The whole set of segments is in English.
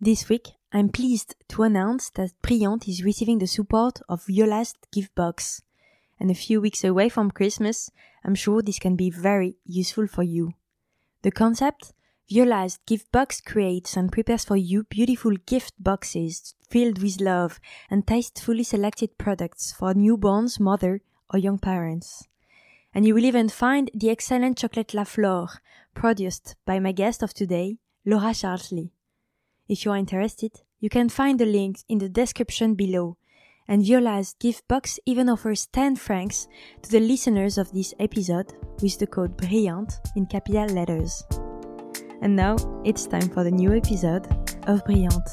This week, I'm pleased to announce that Brillante is receiving the support of Viola's gift box. And a few weeks away from Christmas, I'm sure this can be very useful for you. The concept? Viola's gift box creates and prepares for you beautiful gift boxes filled with love and tastefully selected products for newborns, mother, or young parents. And you will even find the excellent chocolate La Flor, produced by my guest of today, Laura Schälchli. If you are interested, you can find the links in the description below. And Viola's gift box even offers 10 francs to the listeners of this episode with the code BRILLANTE in capital letters. And now it's time for the new episode of Brillante.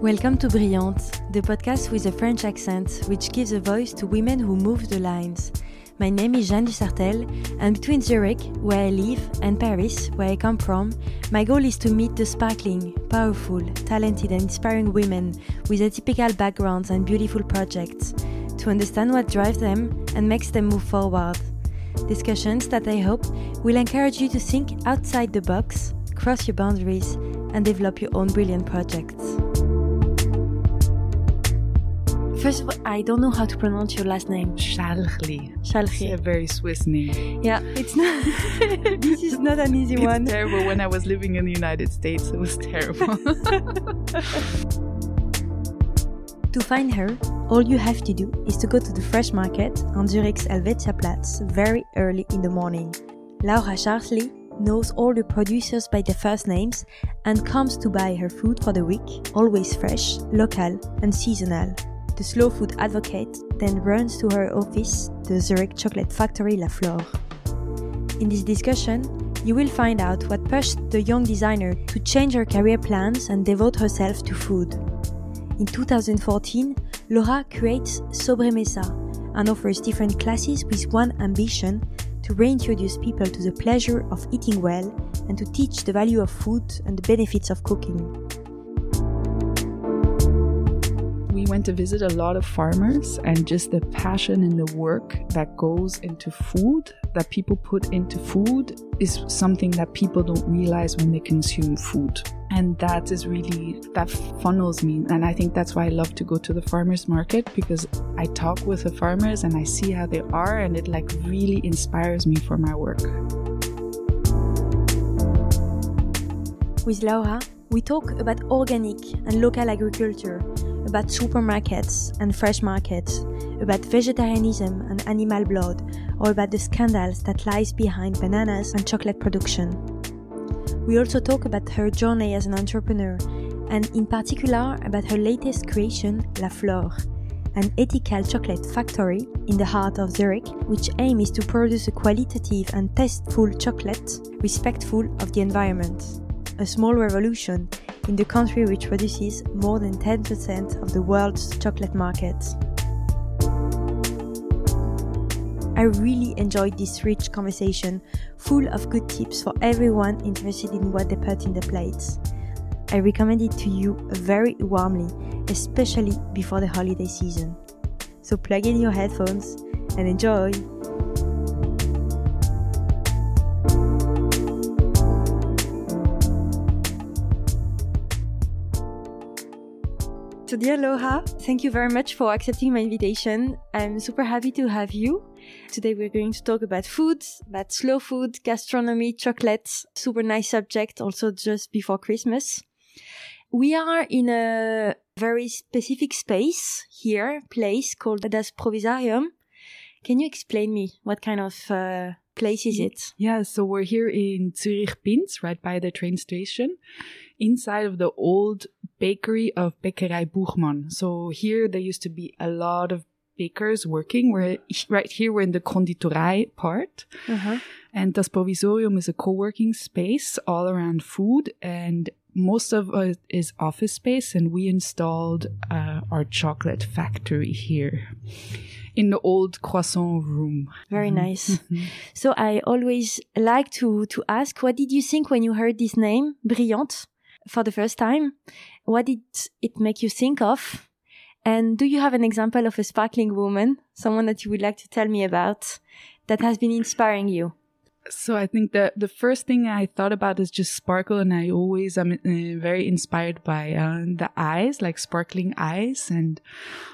Welcome to Brillante, the podcast with a French accent which gives a voice to women who move the lines my name is Jeanne Dusartel, and between Zurich, where I live, and Paris, where I come from, my goal is to meet the sparkling, powerful, talented, and inspiring women with atypical backgrounds and beautiful projects, to understand what drives them and makes them move forward. Discussions that I hope will encourage you to think outside the box, cross your boundaries, and develop your own brilliant projects. First of all, I don't know how to pronounce your last name. Schälchli. Schälchli. It's a very Swiss name. Yeah, it's not. this is not an easy it's one. terrible. When I was living in the United States, it was terrible. to find her, all you have to do is to go to the fresh market on Zurich's Helvetiaplatz very early in the morning. Laura Schälchli knows all the producers by their first names and comes to buy her food for the week, always fresh, local, and seasonal. The slow food advocate then runs to her office, the Zurich chocolate factory La Flor. In this discussion, you will find out what pushed the young designer to change her career plans and devote herself to food. In 2014, Laura creates Sobremesa and offers different classes with one ambition to reintroduce people to the pleasure of eating well and to teach the value of food and the benefits of cooking. We went to visit a lot of farmers and just the passion and the work that goes into food that people put into food is something that people don't realize when they consume food. And that is really that funnels me. And i think that's why i love to go to the farmers market because i talk with the farmers and i see how they are and it like really inspires me for my work. With laura we talk about organic and local agriculture about supermarkets and fresh markets, about vegetarianism and animal blood, or about the scandals that lies behind bananas and chocolate production. We also talk about her journey as an entrepreneur, and in particular about her latest creation, La Flor, an ethical chocolate factory in the heart of Zurich, which aim is to produce a qualitative and tasteful chocolate respectful of the environment. A small revolution in the country which produces more than 10% of the world's chocolate market. I really enjoyed this rich conversation, full of good tips for everyone interested in what they put in the plates. I recommend it to you very warmly, especially before the holiday season. So plug in your headphones and enjoy! So, dear Laura, thank you very much for accepting my invitation. I'm super happy to have you. Today, we're going to talk about food, about slow food, gastronomy, chocolate. Super nice subject, also just before Christmas. We are in a very specific space here, place called Das Provisorium. Can you explain me what kind of uh, place is it? Yeah, so we're here in Zurich Binz, right by the train station inside of the old bakery of Bäckerei Buchmann. So here there used to be a lot of bakers working. We're right here. We're in the Konditorei part, uh-huh. and Das Provisorium is a co-working space all around food, and most of it is office space. And we installed uh, our chocolate factory here in the old croissant room. Very mm-hmm. nice. Mm-hmm. So I always like to to ask, what did you think when you heard this name, Brillante? For the first time. What did it make you think of? And do you have an example of a sparkling woman, someone that you would like to tell me about that has been inspiring you? So I think that the first thing I thought about is just sparkle, and I always am uh, very inspired by uh, the eyes, like sparkling eyes, and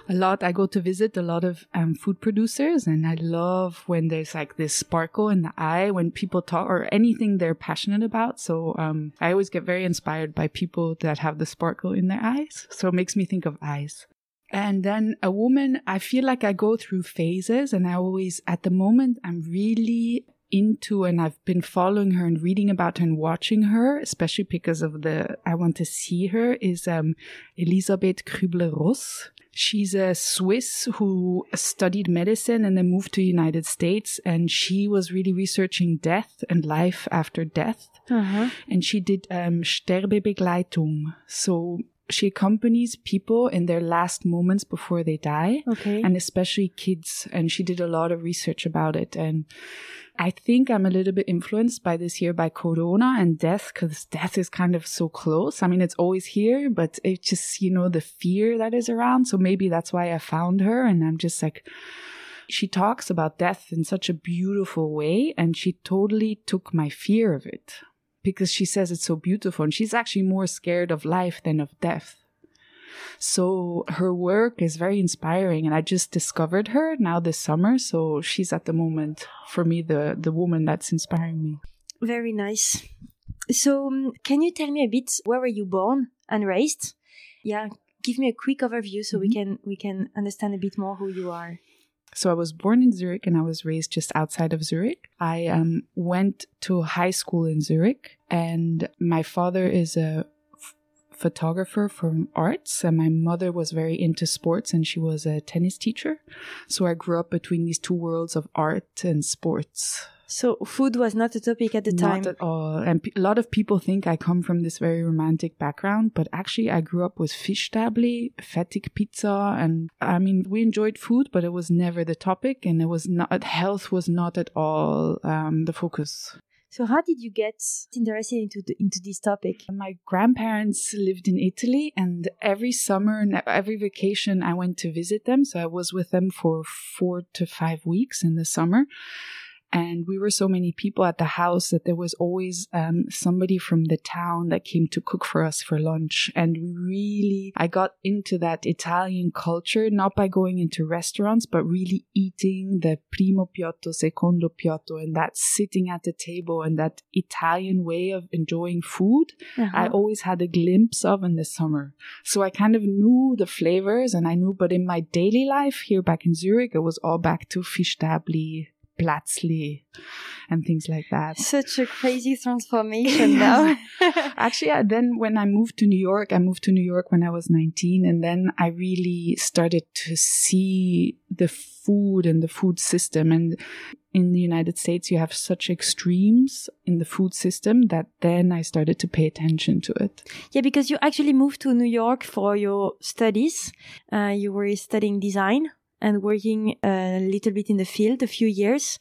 a lot. I go to visit a lot of um, food producers, and I love when there's like this sparkle in the eye when people talk or anything they're passionate about. So um, I always get very inspired by people that have the sparkle in their eyes. So it makes me think of eyes. And then a woman, I feel like I go through phases, and I always, at the moment, I'm really into and I've been following her and reading about her and watching her, especially because of the I want to see her, is um, Elisabeth Kübler-Ross. She's a Swiss who studied medicine and then moved to the United States, and she was really researching death and life after death. Uh-huh. And she did um, Sterbebegleitung. So she accompanies people in their last moments before they die. Okay. and especially kids. And she did a lot of research about it. And i think i'm a little bit influenced by this year by corona and death because death is kind of so close. I mean it's always here but it's just you know the fear that is around. So maybe that's why i found her. And i'm just like she talks about death in such a beautiful way. And she totally took my fear of it because she says it's so beautiful and she's actually more scared of life than of death so her work is very inspiring and I just discovered her now this summer. So she's at the moment for me the, the woman that's inspiring me. Very nice. So, um, can you tell me a bit where were you born and raised? Yeah, give me a quick overview so we can we can understand a bit more who you are. So I was born in Zurich and I was raised just outside of Zurich. I um, went to high school in Zurich and my father is a photographer from arts and my mother was very into sports and she was a tennis teacher. So I grew up between these two worlds of art and sports. So, food was not a topic at the time. Not at all. And pe- a lot of people think I come from this very romantic background, but actually I grew up with fischstäbli, fettig pizza, and I mean we enjoyed food, but it was never the topic, and it was not health was not at all um, the focus. So, how did you get interested into the, into this topic? My grandparents lived in Italy, and every summer and every vacation I went to visit them. So I was with them for four to five weeks in the summer. And we were so many people at the house that there was always um, somebody from the town that came to cook for us for lunch. And we really, I got into that Italian culture, not by going into restaurants, but really eating the primo piatto, secondo piatto, and that sitting at the table and that Italian way of enjoying food. I always had a glimpse of in the summer. So I kind of knew the flavors and I knew, but in my daily life here back in Zurich, it was all back to fischstäbli, Platzli, and things like that. Such a crazy transformation now. Actually, I, then when I moved to New York, I moved to New York when I was 19, and then I really started to see the food and the food system. And in the United States, you have such extremes in the food system that then I started to pay attention to it. yeah, because you actually moved to New York for your studies. Uh, you were studying design and working a little bit in the field a few years.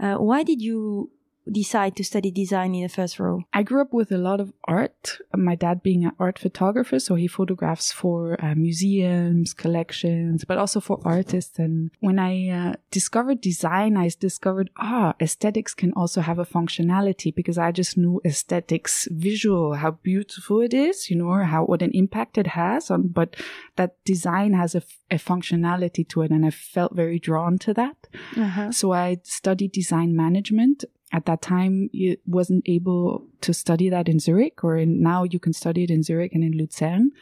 Uh, why did you decide to study design in the first row? I grew up with a lot of art. My dad being an art photographer, so he photographs for uh, museums, collections, but also for artists. And when I uh, discovered design, I discovered ah, aesthetics can also have a functionality because I just knew aesthetics, visual, how beautiful it is, you know, how what an impact it has on. But that design has a, f- a functionality to it, and I felt very drawn to that. Uh-huh. So I studied design management. At that time, you wasn't able to study that in Zurich, or in, now you can study it in Zurich and in Luzern.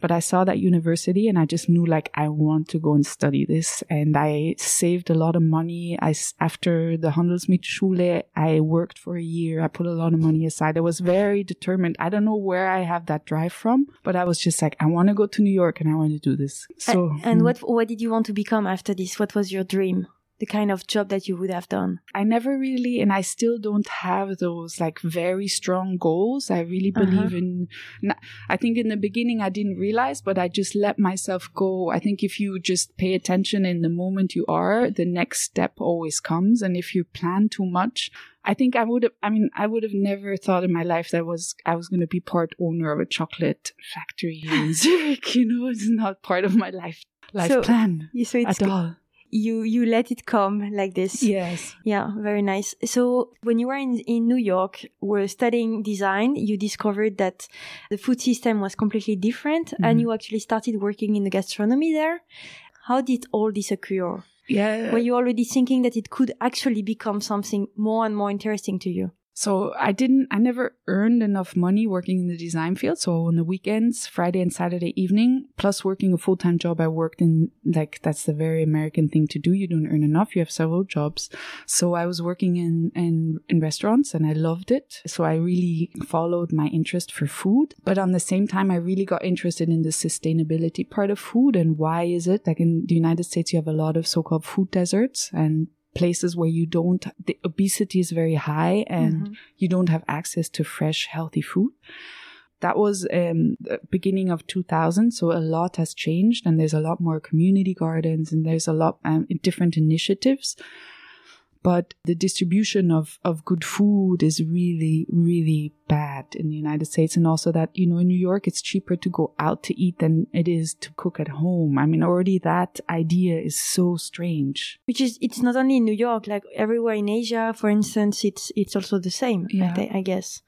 But I saw that university, and I just knew like I want to go and study this. And I saved a lot of money. I after the Handelsmittelschule, I worked for a year. I put a lot of money aside. I was very determined. I don't know where I have that drive from, but I was just like, I want to go to New York and I want to do this. So A- and mm. what what did you want to become after this? What was your dream? The kind of job that you would have done? I never really, and I still don't have those like very strong goals. I really uh-huh. believe in, I think in the beginning I didn't realize, but I just let myself go. I think if you just pay attention in the moment you are, the next step always comes. And if you plan too much, I think I would have, I mean, I would have never thought in my life that was, I was going to be part owner of a chocolate factory in Zurich. You know, it's not part of my life, life So- plan So it's at all. You you let it come like this. Yes. Yeah, very nice. So when you were in, in New York, were studying design, you discovered that the food system was completely different Mm-hmm. and you actually started working in the gastronomy there. How did all this occur? Yeah. Were you already thinking that it could actually become something more and more interesting to you? So I didn't, I never earned enough money working in the design field. So on the weekends, Friday and Saturday evening, plus working a full time job, I worked in like, that's the very American thing to do. You don't earn enough. You have several jobs. So I was working in, in, in restaurants and I loved it. So I really followed my interest for food. But on the same time, I really got interested in the sustainability part of food and why is it like in the United States, you have a lot of so-called food deserts and places where you don't the obesity is very high and you don't have access to fresh healthy food. That was um the beginning of 2000 so a lot has changed and there's a lot more community gardens and there's a lot um, different initiatives but the distribution of, of good food is really, really bad in the United States. And also that, you know, in New York, it's cheaper to go out to eat than it is to cook at home. I mean, already that idea is so strange. Which is, it's not only in New York, like everywhere in Asia, for instance, it's, it's also the same, I, Yeah. thi- I guess.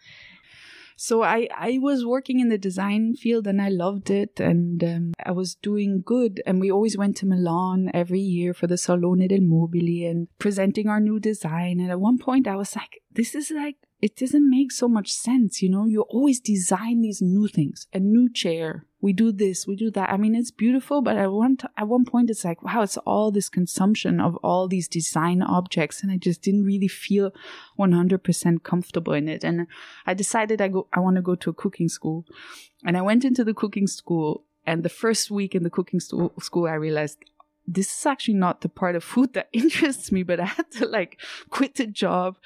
So I, I was working in the design field and I loved it and um, I was doing good. And we always went to Milan every year for the Salone del Mobile and presenting our new design. And at one point I was like, this is like, it doesn't make so much sense. You know, you always design these new things, a new chair. We do this, we do that. I mean, it's beautiful, but at one, t- at one point it's like, wow, it's all this consumption of all these design objects. And I just didn't really feel 100% comfortable in it. And I decided I go I want to go to a cooking school. And I went into the cooking school and the first week in the cooking school I realized this is actually not the part of food that interests me, but I had to like quit the job,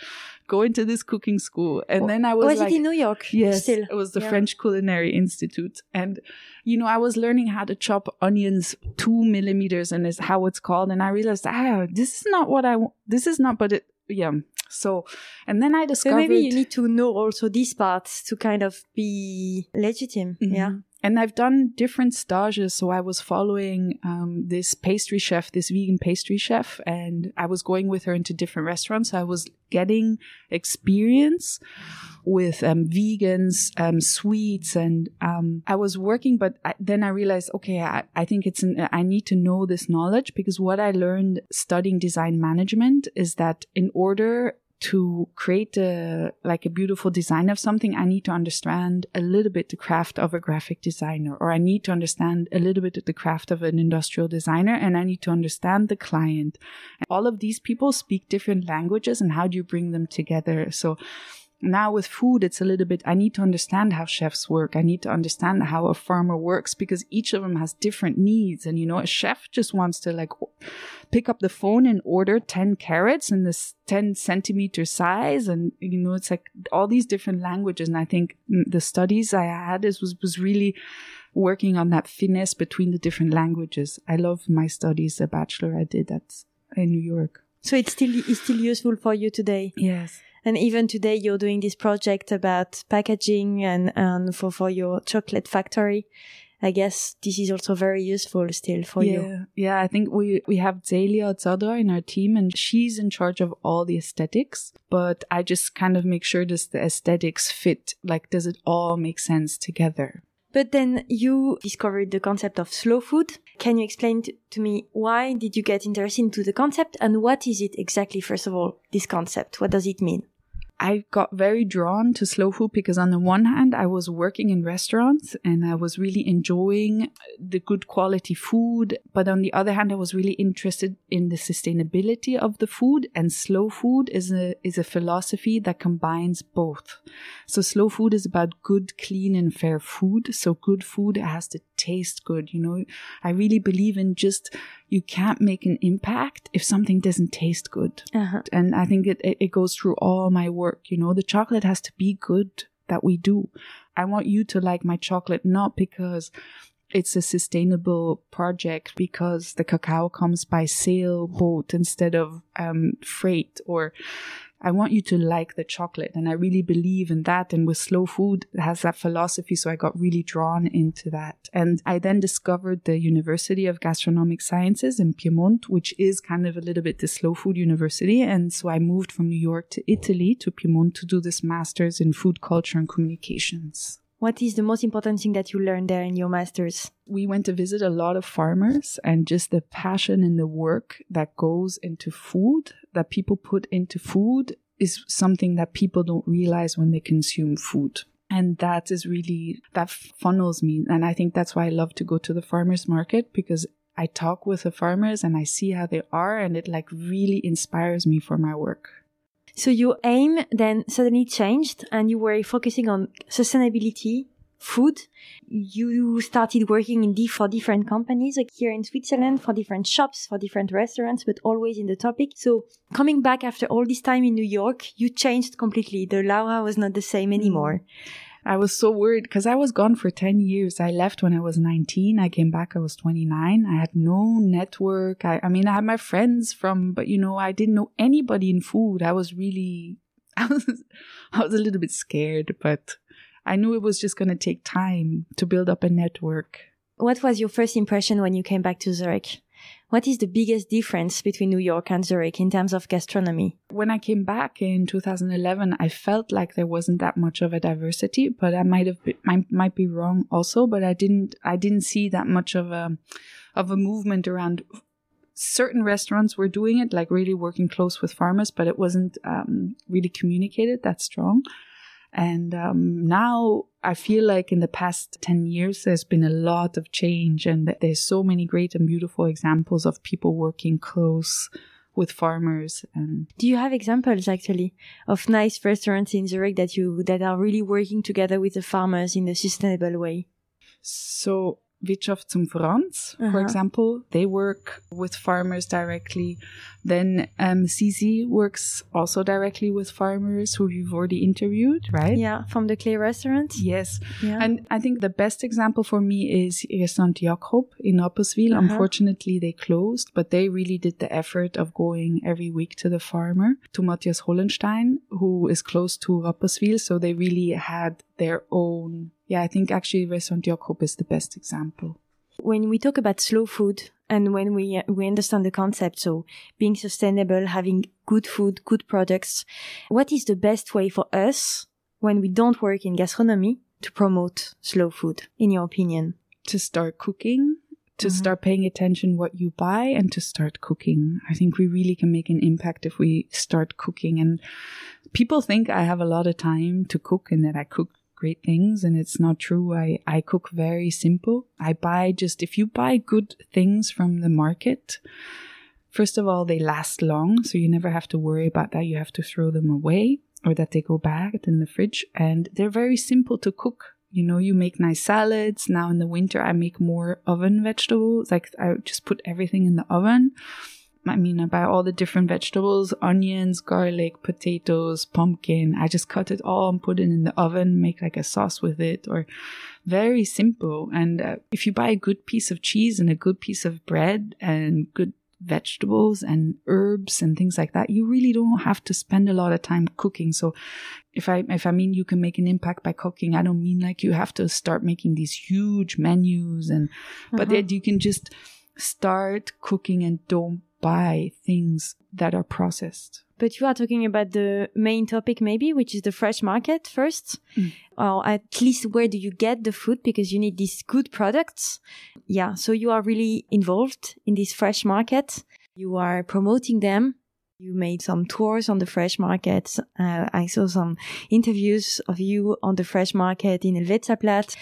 go into this cooking school. And then I was, Was like it in New York? Yes, Still. it was the Yeah. French Culinary Institute, and you know I was learning how to chop onions two millimeters, and is how it's called. And I realized, ah, this is not what I. want. This is not, but it, yeah. So, and then I discovered. So maybe you need to know also these parts to kind of be legitimate. Yeah. And I've done different stages. So I was following um, this pastry chef, this vegan pastry chef, and I was going with her into different restaurants. I was getting experience with um, vegans, um, sweets, and um, I was working. But I, then I realized, okay, I, I think it's an, I need to know this knowledge because what I learned studying design management is that in order to create a like a beautiful design of something i need to understand a little bit the craft of a graphic designer or i need to understand a little bit the craft of an industrial designer and i need to understand the client. And all of these people speak different languages and how do you bring them together? So now with food it's a little bit i need to understand how chefs work. I need to understand how a farmer works because each of them has different needs. And you know a chef just wants to like pick up the phone and order 10 carrots in this 10 centimeter size. And you know it's like all these different languages. And i think mm, the studies i had is was was really working on that finesse between the different languages. I love my studies the bachelor i did at in new york. So it's still it's still useful for you today. yes And even today you're doing this project about packaging and, and for, for your chocolate factory. I guess this is also very useful still for yeah, you. Yeah, yeah, I think we we have Zelia Zadra in our team and she's in charge of all the aesthetics, but I just kind of make sure does the aesthetics fit? Like does it all make sense together? But then you discovered the concept of slow food. Can you explain to, me why did you get interested into the concept and what is it exactly, first of all, this concept? What does it mean? I got very drawn to slow food because on the one hand, I was working in restaurants and I was really enjoying the good quality food. But on the other hand, I was really interested in the sustainability of the food and slow food is a, is a philosophy that combines both. So slow food is about good, clean and fair food. So good food has to taste good. You know, I really believe in just, you can't make an impact if something doesn't taste good Uh-huh. and I think it, it goes through all my work. You know, the chocolate has to be good that we do. I want you to like my chocolate not because it's a sustainable project because the cacao comes by sailboat instead of um, freight or I want you to like the chocolate. And I really believe in that. And with slow food, it has that philosophy. So I got really drawn into that. And I then discovered the University of Gastronomic Sciences in Piedmont, which is kind of a little bit the slow food university. And so I moved from New York to Italy to Piedmont to do this master's in food culture and communications. What is the most important thing that you learned there in your master's? We went to visit a lot of farmers and just the passion and the work that goes into food, that people put into food, is something that people don't realize when they consume food. And that is really, that funnels me. And I think that's why I love to go to the farmers market because I talk with the farmers and I see how they are and it like really inspires me for my work. So your aim then suddenly changed and you were focusing on sustainability, food. You started working in for different companies, like here in Switzerland, for different shops, for different restaurants, but always in the topic. So coming back after all this time in New York, you changed completely. The Laura was not the same anymore. Mm. I was so worried because I was gone for 10 years. I left when I was 19. I came back, I was 29. I had no network. I, I mean, I had my friends from, but you know, I didn't know anybody in food. I was really, I was, I was a little bit scared, but I knew it was just going to take time to build up a network. What was your first impression when you came back to Zurich? What is the biggest difference between New York and Zurich in terms of gastronomy? When I came back in 2011, I felt like there wasn't that much of a diversity, but I might have might be wrong also, but I didn't I didn't see that much of a of a movement around certain restaurants were doing it, like really working close with farmers, but it wasn't um, really communicated that strong. And um, now I feel like in the past 10 years, there's been a lot of change and there's so many great and beautiful examples of people working close with farmers and do you have examples actually of nice restaurants in Zurich that you that are really working together with the farmers in a sustainable way? So Wirtschaft zum Franz, uh-huh. for example, they work with farmers directly. Then um, CZ works also directly with farmers who you've already interviewed, right? Yeah, from the Clay restaurant. Yes. Yeah. And I think the best example for me is Restaurant Jakob in Rapperswil. Uh-huh. Unfortunately, they closed, but they really did the effort of going every week to the farmer, to Matthias Hollenstein, who is close to Rapperswil. So they really had their own yeah, I think actually Restaurant Jakob is the best example. When we talk about slow food and when we we understand the concept, so being sustainable, having good food, good products, what is the best way for us when we don't work in gastronomy to promote slow food, in your opinion? To start cooking, to mm-hmm. start paying attention what you buy and to start cooking. I think we really can make an impact if we start cooking and people think I have a lot of time to cook and that I cook great things and it's not true. I, I cook very simple. I buy just, if you buy good things from the market, first of all, they last long. So you never have to worry about that. You have to throw them away or that they go bad in the fridge and they're very simple to cook. You know, you make nice salads. Now in the winter, I make more oven vegetables. Like I just put everything in the oven I mean, I buy all the different vegetables, onions, garlic, potatoes, pumpkin. I just cut it all and put it in the oven, make like a sauce with it, or very simple. And uh, if you buy a good piece of cheese and a good piece of bread and good vegetables and herbs and things like that, you really don't have to spend a lot of time cooking. So if I, if I mean you can make an impact by cooking, I don't mean like you have to start making these huge menus and, uh-huh. but that you can just start cooking and don't buy things that are processed. But you are talking about the main topic, maybe, which is the fresh market first, mm. or at least where do you get the food because you need these good products. Yeah. So you are really involved in this fresh market. You are promoting them. You made some tours on the fresh market. Uh, I saw some interviews of you on the fresh market in Helvetiaplatz.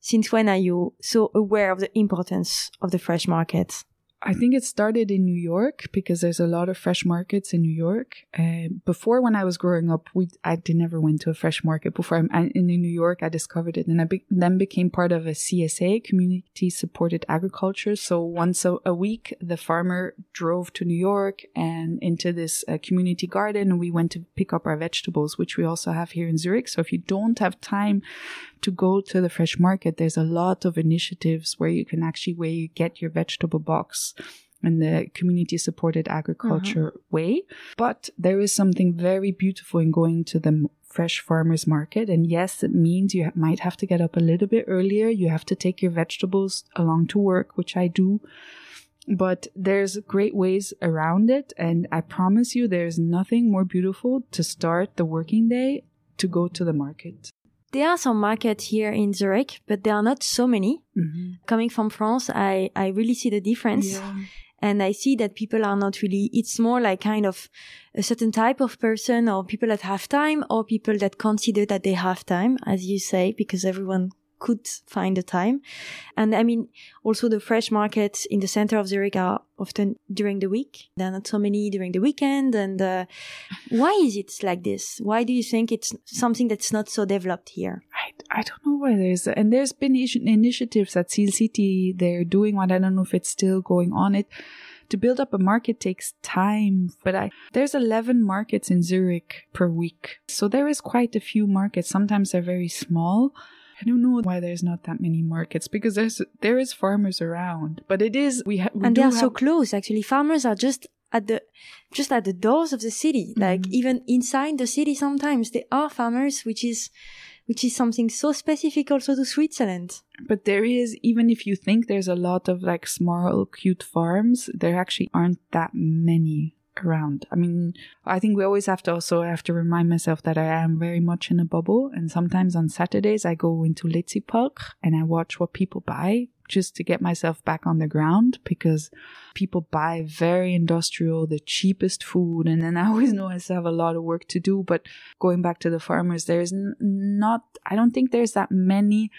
Since when are you so aware of the importance of the fresh market? I think it started in New York because there's a lot of fresh markets in New York. Uh, before, when I was growing up, we I never went to a fresh market before. I'm, I, in New York, I discovered it, and I be, then became part of a CSA, Community Supported Agriculture. So once a, a week, the farmer drove to New York and into this uh, community garden, and we went to pick up our vegetables, which we also have here in Zurich. So if you don't have time to go to the fresh market, there's a lot of initiatives where you can actually where you get your vegetable box. in the community supported agriculture uh-huh. way. But there is something very beautiful in going to the fresh farmers market. And yes, it means you might have to get up a little bit earlier. You have to take your vegetables along to work, which I do. But there's great ways around it. And I promise you, there's nothing more beautiful to start the working day to go to the market. There are some markets here in Zurich, but there are not so many. Mm-hmm. Coming from France, I, I really see the difference. Yeah. And I see that people are not really, it's more like kind of a certain type of person or people that have time or people that consider that they have time, as you say, because everyone could find the time. And I mean, also the fresh markets in the center of Zurich are often during the week. There are not so many during the weekend. And uh, why is it like this? Why do you think it's something that's not so developed here? I, I don't know why there's and there's been initi- initiatives at Sihlcity. They're doing what I don't know if it's still going on. It to build up a market takes time, but I there's 11 markets in Zurich per week, so there is quite a few markets. Sometimes they're very small. I don't know why there's not that many markets because there's there is farmers around, but it is we, ha- we and they are so close actually. Farmers are just at the just at the doors of the city. Like Mhm. even inside the city sometimes there are farmers which is which is something so specific also to switzerland. But there is, even if you think there's a lot of like small, cute farms, there actually aren't that many around. I mean, I think we always have to also have to remind myself that I am very much in a bubble. And sometimes on Saturdays, I go into Letzipark and I watch what people buy just to get myself back on the ground because people buy very industrial, the cheapest food. And then I always know I still have a lot of work to do. But going back to the farmers, there's not, I don't think there's that many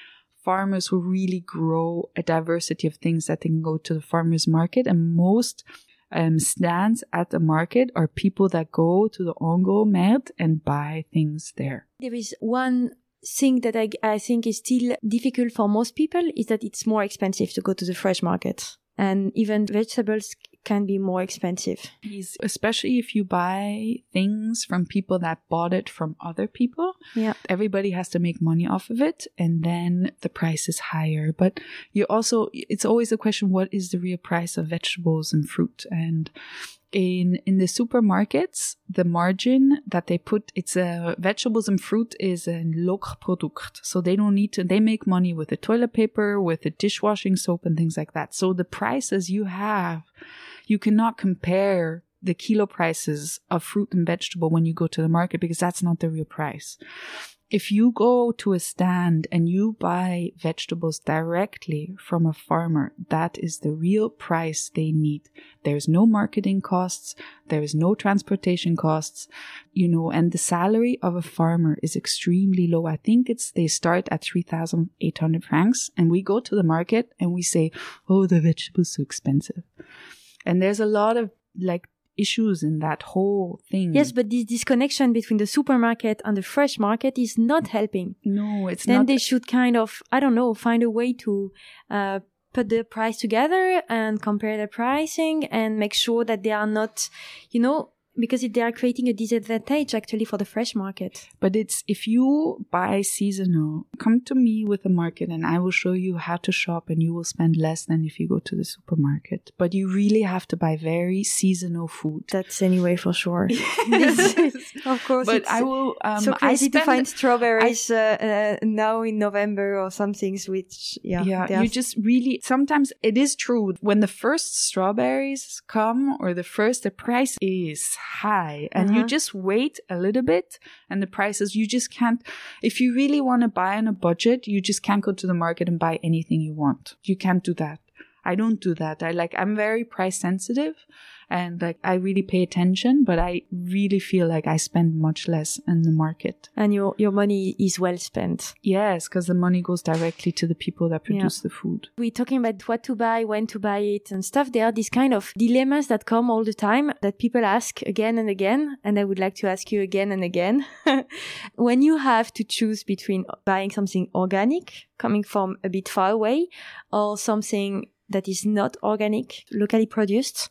farmers who really grow a diversity of things that they can go to the farmers market and most um, stands at the market are people that go to the Ongo Med and buy things there. there is one thing that I, I think is still difficult for most people is that it's more expensive to go to the fresh market and even vegetables can be more expensive Especially if you buy things from people that bought it from other people. yeah Everybody has to make money off of it and then the price is higher. But you also, it's always a question, what is the real price of vegetables and fruit? And in in the supermarkets, the margin that they put it's a vegetables and fruit is a Lokprodukt. So they don't need to they make money with the toilet paper, with the dishwashing soap and things like that. So the prices you have, you cannot compare the kilo prices of fruit and vegetable when you go to the market because that's not the real price. If you go to a stand and you buy vegetables directly from a farmer, that is the real price they need. There's no marketing costs. There is no transportation costs, you know, and the salary of a farmer is extremely low. I think it's, they start at 3,800 francs and we go to the market and we say, Oh, the vegetables so expensive. And there's a lot of like issues in that whole thing. yes but this disconnection between the supermarket and the fresh market is not helping no, it's then not. they should kind of i don't know find a way to uh, put the price together and compare the pricing and make sure that they are not you know because they are creating a disadvantage actually for the fresh market But it's if you buy seasonal, come to me with a market and I will show you how to shop and you will spend less than if you go to the supermarket. But you really have to buy very seasonal food. that's anyway for sure This- of course But I will um so I crazy to find strawberries uh, uh, now in november or some things which yeah yeah, you just really sometimes it is true when the first strawberries come or the first the price is high and you Uh-huh. just wait a little bit and the prices you just can't if you really want to buy on a budget you just can't go to the market and buy anything you want you can't do that I don't do that. I like I'm very price sensitive and like I really pay attention, but I really feel like I spend much less in the market. and your your money is well spent Yes, because the money goes directly to the people that produce the food. we're talking about what to buy, when to buy it and stuff. There are these kind of dilemmas that come all the time that people ask again and again. And I would like to ask you again and again. when you have to choose between buying something organic coming from a bit far away or something that is not organic, locally produced,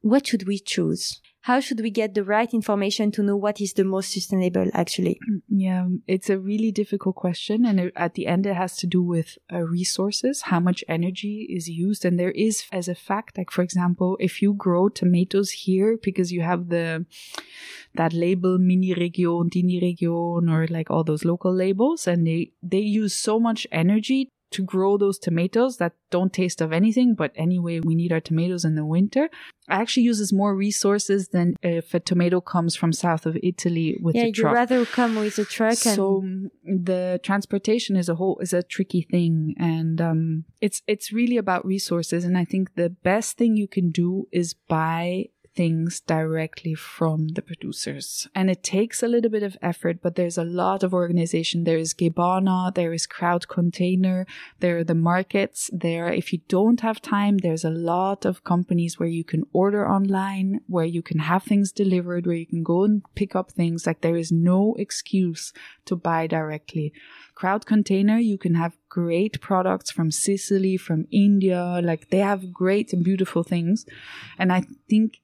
what should we choose? how should we get the right information to know what is the most sustainable actually? Yeah, it's a really difficult question. And at the end, it has to do with uh, resources, how much energy is used. And there is, as a fact, like for example, if you grow tomatoes here because you have the, that label mini region, dini region, or like all those local labels, and they, they use so much energy to grow those tomatoes that don't taste of anything, but anyway, we need our tomatoes in the winter. actually uses more resources than if a tomato comes from south of Italy with yeah, a truck. you'd rather come with a truck so the transportation is a whole is a tricky thing, and um, it's it's really about resources. And I think the best thing you can do is buy things directly from the producers. And it takes a little bit of effort, but there's a lot of organization. There is Gebana, there is Crowd Container, there are the markets there. If you don't have time, there's a lot of companies where you can order online, where you can have things delivered, where you can go and pick up things. Like there is no excuse to buy directly. Crowd Container, you can have great products from Sicily, from India. Like they have great and beautiful things. And I think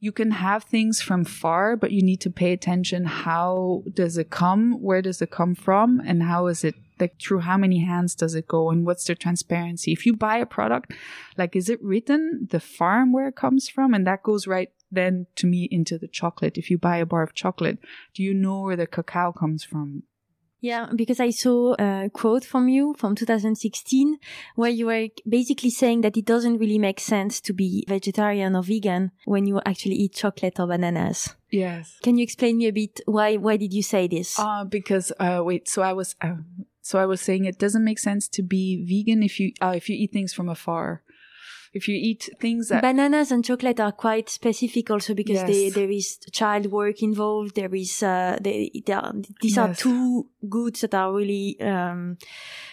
you can have things from far, but you need to pay attention. How does it come? Where does it come from? And how is it like through how many hands does it go? And what's the transparency? If you buy a product, like, is it written the farm where it comes from? And that goes right then to me into the chocolate. If you buy a bar of chocolate, do you know where the cacao comes from? Yeah, because I saw a quote from you from 2016 where you were basically saying that it doesn't really make sense to be vegetarian or vegan when you actually eat chocolate or bananas. Yes. Can you explain me a bit why why did you say this? Uh, because uh, wait, so I was uh, so I was saying it doesn't make sense to be vegan if you uh, if you eat things from afar. If you eat things that Bananas and chocolate are quite specific also because Yes. they, there is child work involved. There is, uh, they, they are, these are two goods that are really, um,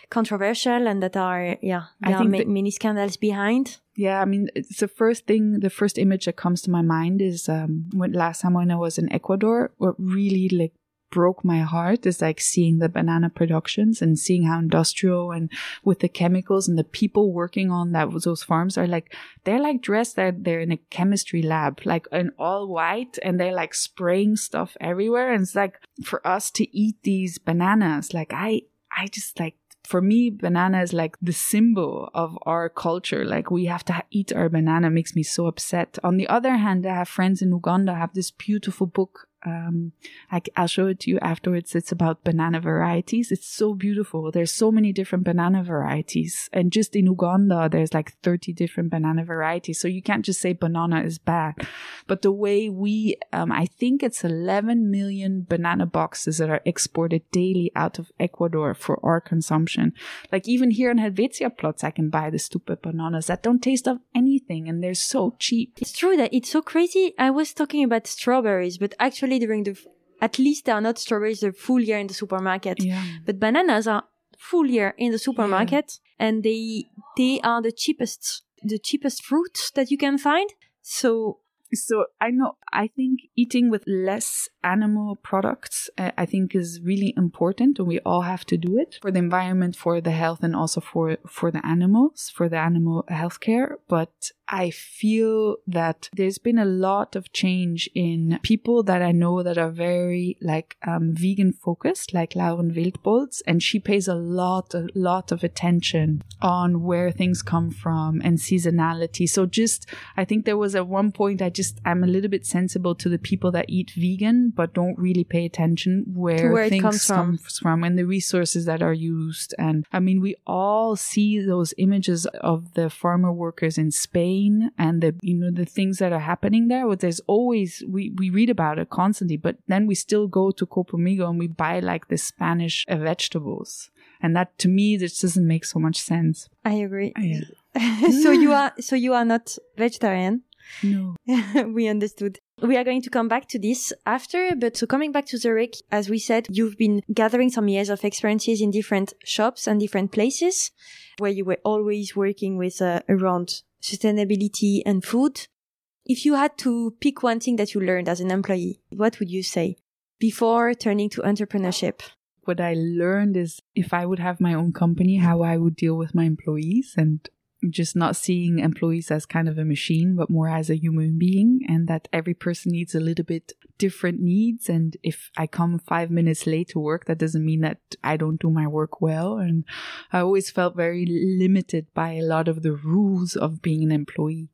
controversial and that are, yeah, I there are think that- many scandals behind. Yeah, I mean, it's the first thing, the first image that comes to my mind is um, when last time when I was in Ecuador, what really like broke my heart is like seeing the banana productions and seeing how industrial and with the chemicals and the people working on that those farms are like they're like dressed that they're in a chemistry lab like in all white and they're like spraying stuff everywhere and it's like for us to eat these bananas like i i just like for me, banana is like the symbol of our culture. Like we have to ha- eat our banana makes me so upset. On the other hand, I have friends in Uganda have this beautiful book. Um, I, will show it to you afterwards. It's about banana varieties. It's so beautiful. There's so many different banana varieties. And just in Uganda, there's like 30 different banana varieties. So you can't just say banana is bad. But the way we, um, I think it's 11 million banana boxes that are exported daily out of Ecuador for our consumption. Like even here in Helvetiaplatz, I can buy the stupid bananas that don't taste of anything and they're so cheap. It's true that it's so crazy. I was talking about strawberries, but actually during the, at least they are not strawberries the full year in the supermarket. Yeah. But bananas are full year in the supermarket and they, they are the cheapest, the cheapest fruit that you can find. So So I know, I think eating with less animal products, uh, I think is really important and we all have to do it for the environment, for the health and also for, for the animals, for the animal healthcare. But I feel that there's been a lot of change in people that I know that are very like um, vegan focused, like Laurent Wildbolz, and she pays a lot, a lot of attention on where things come from and seasonality. So just, I think there was at one point I just I'm a little bit sensible to the people that eat vegan but don't really pay attention where, where things comes from. comes from and the resources that are used. And I mean, we all see those images of the farmer workers in Spain and the you know the things that are happening there. There's always we we read about it constantly, but then we still go to Copomigo and we buy like the Spanish vegetables. And that to me, this doesn't make so much sense. I agree. Yeah. so you are, so you are not vegetarian. No. we understood. We are going to come back to this after, but so coming back to Zurich, as we said, you've been gathering some years of experiences in different shops and different places where you were always working with uh, around sustainability and food. If you had to pick one thing that you learned as an employee, what would you say before turning to entrepreneurship? What I learned is if I would have my own company, how I would deal with my employees and just not seeing employees as kind of a machine, but more as a human being, and that every person needs a little bit different needs. And if I come five minutes late to work, that doesn't mean that I don't do my work well. And I always felt very limited by a lot of the rules of being an employee.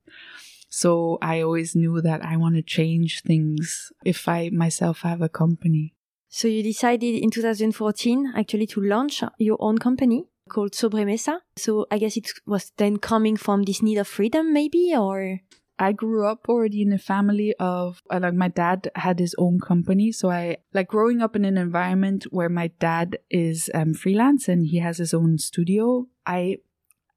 So I always knew that I want to change things if I myself have a company. So you decided in 2014 actually to launch your own company called Sobremesa. So I guess it was then coming from this need of freedom maybe or I grew up already in a family of uh, like my dad had his own company, so I like growing up in an environment where my dad is um, freelance and he has his own studio. I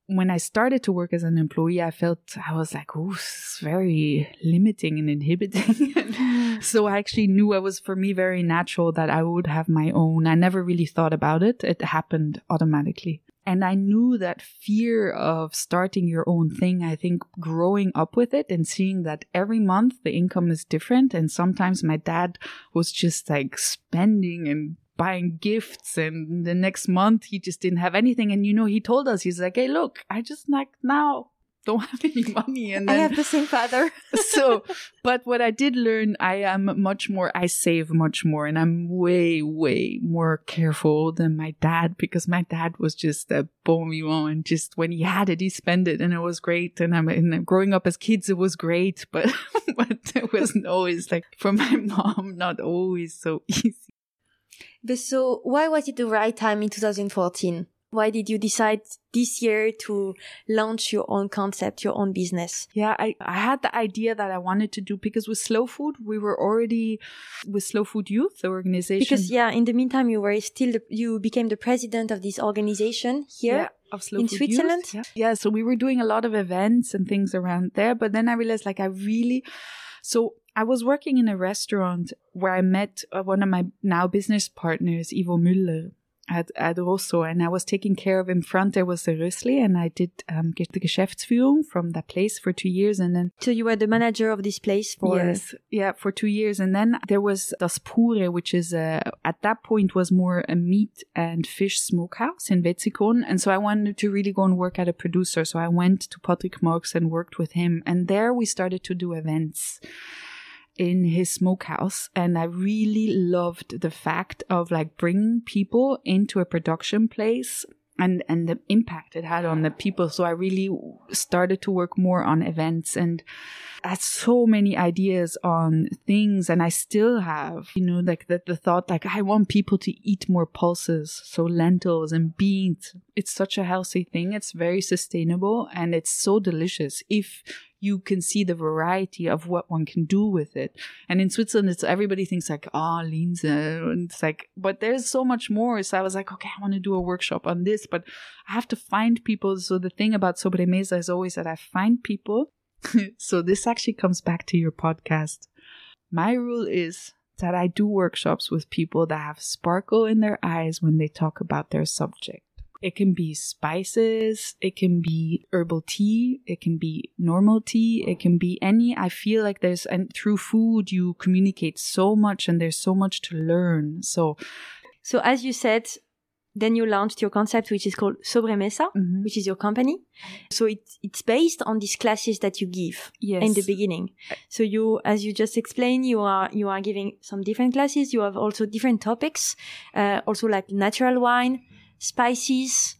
when I started to work as an employee, I felt I was like, oh, it's very limiting and inhibiting. Mm-hmm. so I actually knew it was for me very natural that I would have my own. I never really thought about it. It happened automatically. And I knew that fear of starting your own thing, I think growing up with it and seeing that every month the income is different. And sometimes my dad was just like spending and buying gifts and the next month he just didn't have anything. And you know he told us he's like hey look i just like now don't have any money. And then, i have the same father. So but what i did learn i am much more i save much more and i'm way way more careful than my dad because my dad was just a bon vivant and just when he had it he spent it and it was great. And i'm and growing up as kids it was great but but it wasn't always like for my mom not always so easy so why was it the right time in 2014? Why did you decide this year to launch your own concept, your own business? Yeah, I, I had the idea that I wanted to do because with Slow Food, we were already with Slow Food Youth, the organization. Because yeah, in the meantime, you were still, the, you became the president of this organization here. Yeah of Slow in Food Switzerland. Youth. Yeah. yeah, so we were doing a lot of events and things around there. But then I realized like I really, so I was working in a restaurant where I met uh, one of my now business partners, Ivo Müller, at, at Rosso, and I was taking care of him. Front there was the Rösli, and I did um, get the Geschäftsführung from that place for two years, and then. So you were the manager of this place for. Yes, yeah, for two years, and then there was Das Pure, which is a, at that point was more a meat and fish smokehouse in Wetzikon, and so I wanted to really go and work at a producer, so I went to Patrick Marx and worked with him, and there we started to do events in his smokehouse and I really loved the fact of like bringing people into a production place and and the impact it had on the people. So I really started to work more on events and I had so many ideas on things. And I still have you know like the, the thought like I want people to eat more pulses so lentils and beans. It's such a healthy thing. It's very sustainable and it's so delicious. If you can see the variety of what one can do with it. And in Switzerland, it's everybody thinks like, ah, oh, Linse. And it's like, but there's so much more. So I was like, okay, I want to do a workshop on this, but I have to find people. So the thing about Sobremesa is always that I find people. so this actually comes back to your podcast. My rule is that I do workshops with people that have sparkle in their eyes when they talk about their subject. It can be spices, it can be herbal tea, it can be normal tea, it can be any. I feel like there's, and through food, you communicate so much and there's so much to learn. So, so as you said, then you launched your concept, which is called Sobremesa, mm-hmm. which is your company. So it, it's based on these classes that you give yes. in the beginning. So you, as you just explained, you are, you are giving some different classes. You have also different topics, uh, also like natural wine, spices.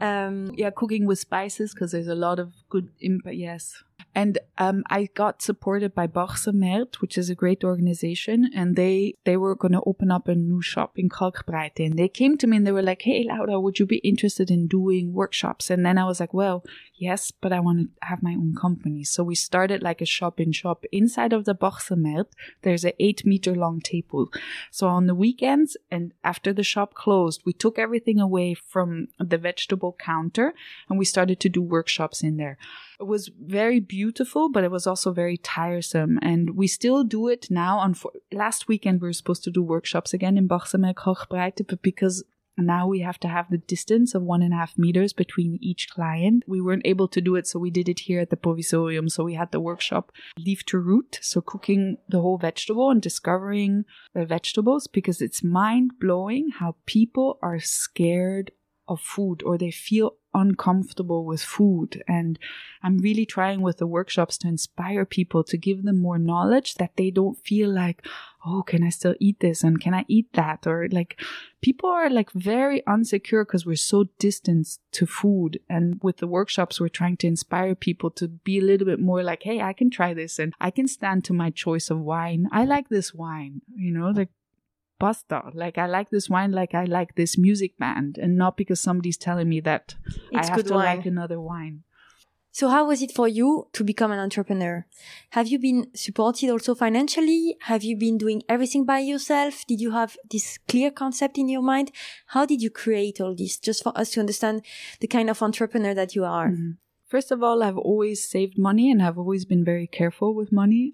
Um, yeah, cooking with spices because there's a lot of good impact. Yes. And um, I got supported by Bachsermärt, which is a great organization, and they they were going to open up a new shop in Kalkbreite. And they came to me and they were like, "Hey, Laura, would you be interested in doing workshops?" And then I was like, "Well, yes, but I want to have my own company." So we started like a shop in shop inside of the Bachsermärt. There's a eight meter long table. So on the weekends and after the shop closed, we took everything away from the vegetable counter and we started to do workshops in there. It was very beautiful, but it was also very tiresome. And we still do it now. On last weekend, we were supposed to do workshops again in Bachsermärt Kalkbreite, but because now we have to have the distance of one and a half meters between each client. We weren't able to do it, so we did it here at the Provisorium. So we had the workshop leaf to root, so cooking the whole vegetable and discovering the vegetables because it's mind blowing how people are scared of food or they feel uncomfortable with food. And I'm really trying with the workshops to inspire people to give them more knowledge that they don't feel like, oh, can I still eat this? And can I eat that? Or like people are like very unsecure because we're so distant to food. And with the workshops, we're trying to inspire people to be a little bit more like, hey, I can try this and I can stand to my choice of wine. I like this wine, you know, like pasta. Like I like this wine, like I like this music band, and not because somebody's telling me that It's I have good to wine. like another wine. So how was it for you to become an entrepreneur? Have you been supported also financially? Have you been doing everything by yourself? Did you have this clear concept in your mind? How did you create all this? Just for us to understand the kind of entrepreneur that you are. Mm-hmm. First of all, I've always saved money and I've always been very careful with money.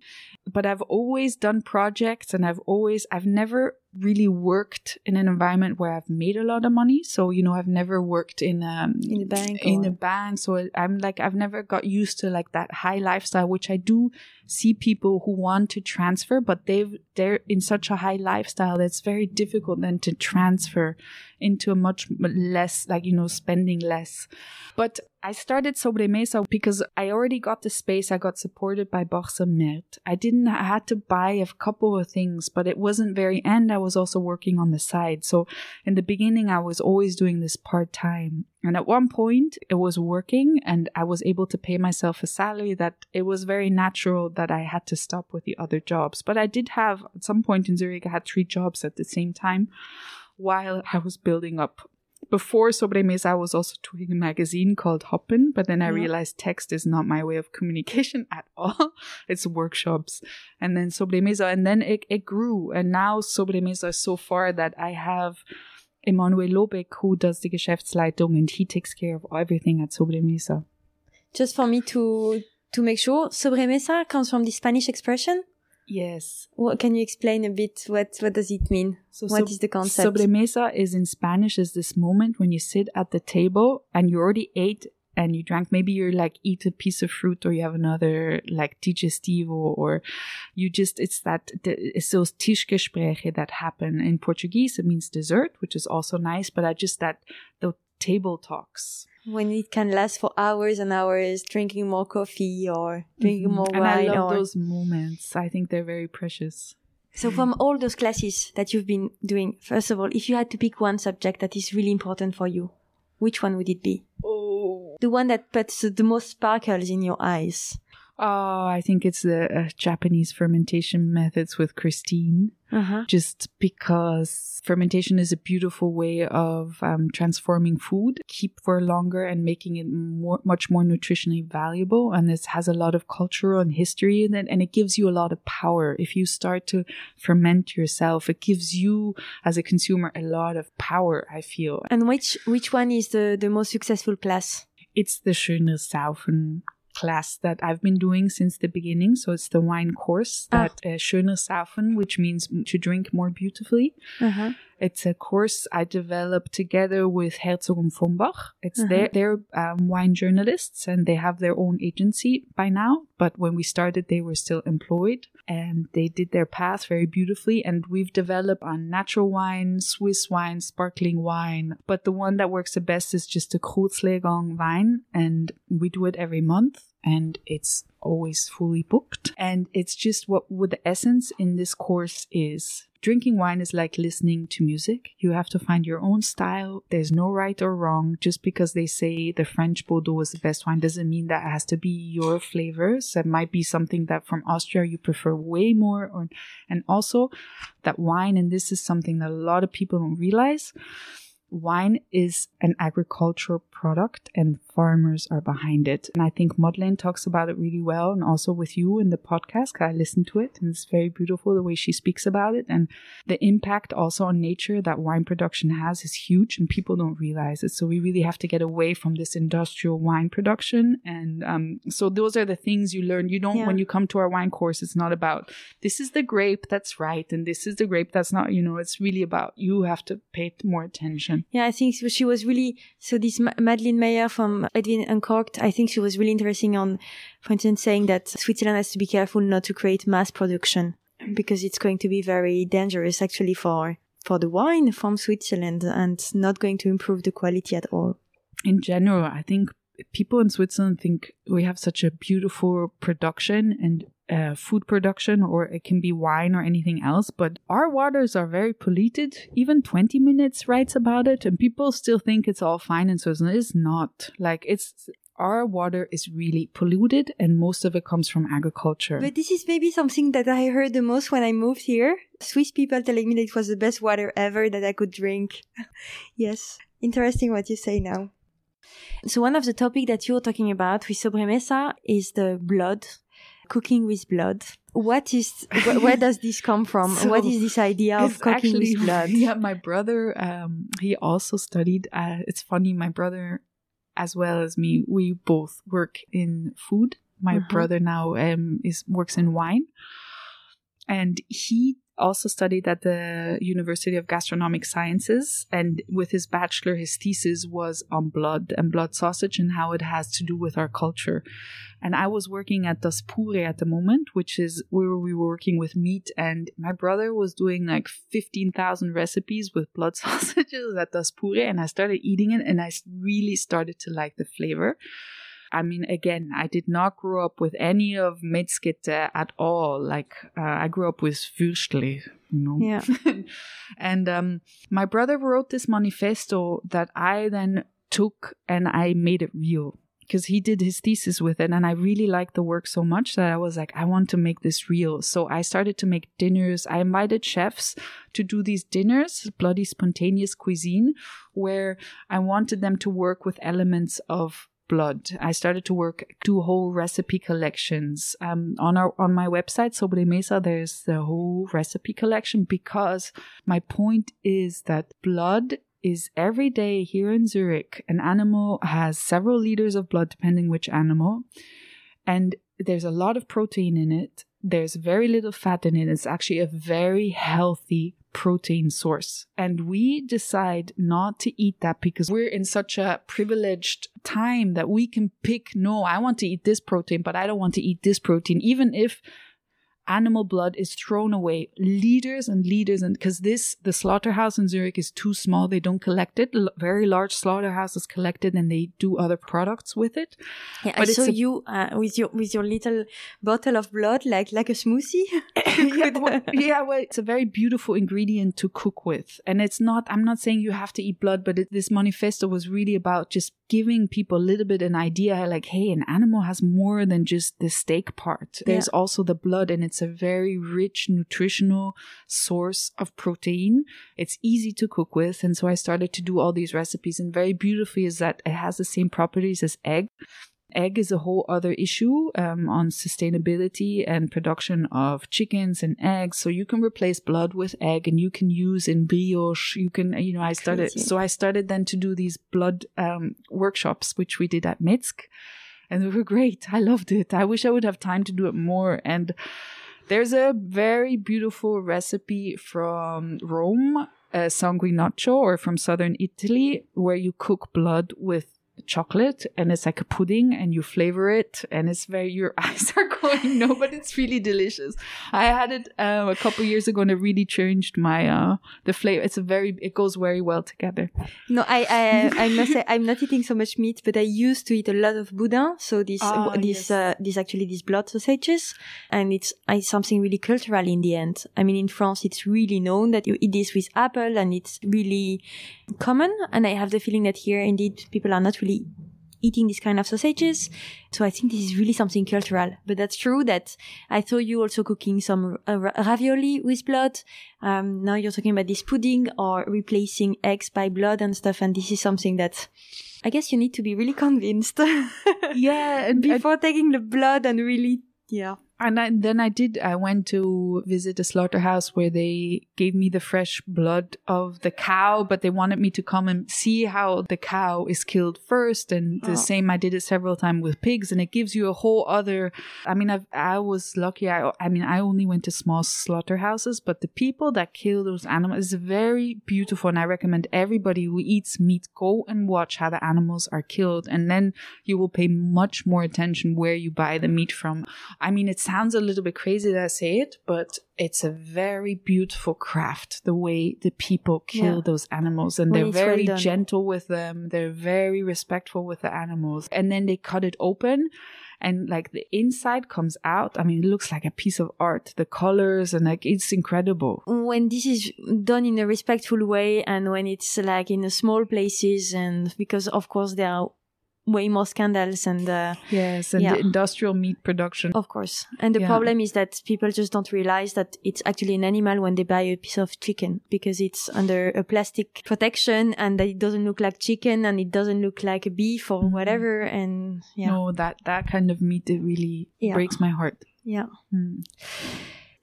But I've always done projects and I've always, I've never really worked in an environment where I've made a lot of money. So, you know, I've never worked in um In the bank in or- a bank. So I'm like, I've never got used to like that high lifestyle, which I do see people who want to transfer, but they've, they're in such a high lifestyle that it's very difficult then to transfer into a much less, like, you know, spending less. But I started Sobremesa because I already got the space. I got supported by Bachsermärt. I didn't, I had to buy a couple of things, but it wasn't very, and I was also working on the side. So in the beginning, I was always doing this part time. And at one point, it was working and I was able to pay myself a salary that it was very natural that I had to stop with the other jobs. But I did have, at some point in Zurich, I had three jobs at the same time while I was building up. Before Sobremesa, I was also doing a magazine called Hoppin, but then I Yeah. realized text is not my way of communication at all. it's workshops. And then Sobremesa, and then it, it grew. And now Sobremesa is so far that I have Emanuel Lobeck who does the Geschäftsleitung and he takes care of everything at Sobremesa. Just for me to to make sure, sobremesa comes from the Spanish expression. Yes. What can you explain a bit? What what does it mean? So What sob- is the concept? Sobremesa is in Spanish is this moment when you sit at the table and you already ate and you drank. Maybe you're like eat a piece of fruit or you have another like digestivo or you just it's that it's those Tischgespräche that happen in Portuguese. It means dessert, which is also nice. But I just that the table talks. When it can last for hours and hours, drinking more coffee or drinking Mhm. more and I wine. love or... those moments. I think they're very precious. So from all those classes that you've been doing, first of all, if you had to pick one subject that is really important for you, which one would it be? Oh. The one that puts the most sparkles in your eyes. Oh, I think it's the uh, Japanese fermentation methods with Christine. Uh-huh. Just because fermentation is a beautiful way of um, transforming food, keep for longer and making it more, much more nutritionally valuable. And this has a lot of cultural and history in it, and it gives you a lot of power. If you start to ferment yourself, it gives you as a consumer a lot of power. I feel And which which one is the, the most successful class? it's the Schöne Saufen class that I've been doing since the beginning. So it's the wine course Ah. that uh, Schöne Saufen, which means to drink more beautifully. Uh-huh. It's a course I developed together with Herzog und Fombach. It's Uh-huh. their they're um, wine journalists and they have their own agency by now. But when we started, they were still employed and they did their path very beautifully. And we've developed on natural wine, Swiss wine, sparkling wine. But the one that works the best is just a Kurzlegung wine, and we do it every month. And it's always fully booked. And it's just what, what the essence in this course is. Drinking wine is like listening to music. You have to find your own style. There's no right or wrong. Just because they say the French Bordeaux is the best wine doesn't mean that it has to be your flavors. It might be something that from Austria you prefer way more. Or, and also that wine, and this is something that a lot of people don't realize, wine is an agricultural product and farmers are behind it. And I think Madeleine talks about it really well and also with you in the podcast. I listened to it and it's very beautiful the way she speaks about it. And the impact also on nature that wine production has is huge and people don't realize it. So we really have to get away from this industrial wine production. And um, so those are the things you learn. You don't, Yeah. when you come to our wine course, it's not about this is the grape that's right and this is the grape that's not, you know, it's really about you have to pay more attention. Yeah, I think she was really so. This Ma- Madeline Meyer from Edwin Uncorked, I think she was really interesting on, for instance, saying that Switzerland has to be careful not to create mass production because it's going to be very dangerous actually for for the wine from Switzerland and not going to improve the quality at all. in general, I think people in Switzerland think we have such a beautiful production and uh, food production, or it can be wine or anything else. But our waters are very polluted. Even 20 minutes writes about it, and people still think it's all fine in Switzerland. It's not. Like, it's our water is really polluted and most of it comes from agriculture. But this is maybe something that I heard the most when I moved here. Swiss people telling me that it was the best water ever that I could drink. yes. Interesting what you say now. So one of the topic that you're talking about with sobremesa is the blood, cooking with blood. What is, wh- where does this come from? So, what is this idea of cooking actually, with blood? Yeah, my brother, um, he also studied, uh, it's funny, my brother as well as me, we both work in food. My Mhm. brother now um, is works in wine, and he also studied at the University of Gastronomic Sciences. And with his bachelor, his thesis was on blood and blood sausage and how it has to do with our culture. And I was working at Das Pure at the moment, which is where we were working with meat. And my brother was doing like 15,000 recipes with blood sausages at Das Pure. And I started eating it and I really started to like the flavor. I mean, again, I did not grow up with any of Metzgete at all. Like, uh, I grew up with Würstle, you know. Yeah. and um, my brother wrote this manifesto that I then took and I made it real because he did his thesis with it and I really liked the work so much that I was like I want to make this real. So I started to make dinners. I invited chefs to do these dinners, bloody spontaneous cuisine where I wanted them to work with elements of blood. I started to work two whole recipe collections. Um, on our on my website Sobremesa there's the whole recipe collection because my point is that blood is every day here in Zurich. An animal has several liters of blood depending which animal and there's a lot of protein in it. There's very little fat in it. It's actually a very healthy protein source. And we decide not to eat that because we're in such a privileged time that we can pick, no, I want to eat this protein, but I don't want to eat this protein, even if animal blood is thrown away. Liters and liters and because this the slaughterhouse in zurich is too small. They don't collect it. L- very large slaughterhouses collect it and they do other products with it. Yeah, But it's saw a- you uh, with your with your little bottle of blood, like like a smoothie. yeah, well, yeah, well, it's a very beautiful ingredient to cook with. And it's not, I'm not saying you have to eat blood, but it, this manifesto was really about just giving people a little bit an idea like, hey, an animal has more than just the steak part. There's also the blood, and it's a very rich nutritional source of protein. It's easy to cook with. And so I started to do all these recipes. And very beautifully is that it has the same properties as egg egg is a whole other issue um, on sustainability and production of chickens and eggs. So you can replace blood with egg, and you can use in brioche. You can, you know, I started. Crazy. So I started then to do these blood um, workshops, which we did at Metzg, and they were great. I loved it. I wish I would have time to do it more. And there's a very beautiful recipe from Rome, uh, sanguinaccio, or from southern Italy, where you cook blood with chocolate and it's like a pudding and you flavor it and it's very your eyes are going no but it's really delicious i had it um, a couple years ago and it really changed my uh the flavor it's a very it goes very well together No, I, I, I must say I'm not eating so much meat, but I used to eat a lot of boudin. So this, Ah, this, yes. uh, this actually these blood sausages, and it's, it's something really cultural in the end. I mean, in France, it's really known that you eat this with apple, and it's really common. And I have the feeling that here, indeed, people are not really eating this kind of sausages. So I think this is really something cultural. But that's true that I saw you also cooking some uh, ravioli with blood. Um, now you're talking about this pudding or replacing eggs by blood and stuff. And this is something that I guess you need to be really convinced yeah and before taking the blood and really, yeah. And I, then I did. I went to visit a slaughterhouse where they gave me the fresh blood of the cow, but they wanted me to come and see how the cow is killed first. And the Oh. same, I did it several times with pigs, and it gives you a whole other. I mean, I've, I was lucky. I, I mean, I only went to small slaughterhouses, but the people that kill those animals is very beautiful, and I recommend everybody who eats meat go and watch how the animals are killed, and then you will pay much more attention where you buy the meat from. I mean, it sounds a little bit crazy that I say it, but it's a very beautiful craft. The way the people kill Yeah. those animals, and When they're it's well very gentle with them. They're very respectful with the animals, and then they cut it open. And like the inside comes out. I mean, it looks like a piece of art. The colors and like it's incredible. when this is done in a respectful way and when it's like in a small places and because of course there are way more scandals and uh, Yes, and Yeah. the industrial meat production. of course and the Yeah. problem is that people just don't realize that it's actually an animal when they buy a piece of chicken because it's under a plastic protection and that it doesn't look like chicken and it doesn't look like a beef or Mhm. whatever and yeah No, that that kind of meat it really Yeah. breaks my heart. yeah Mm.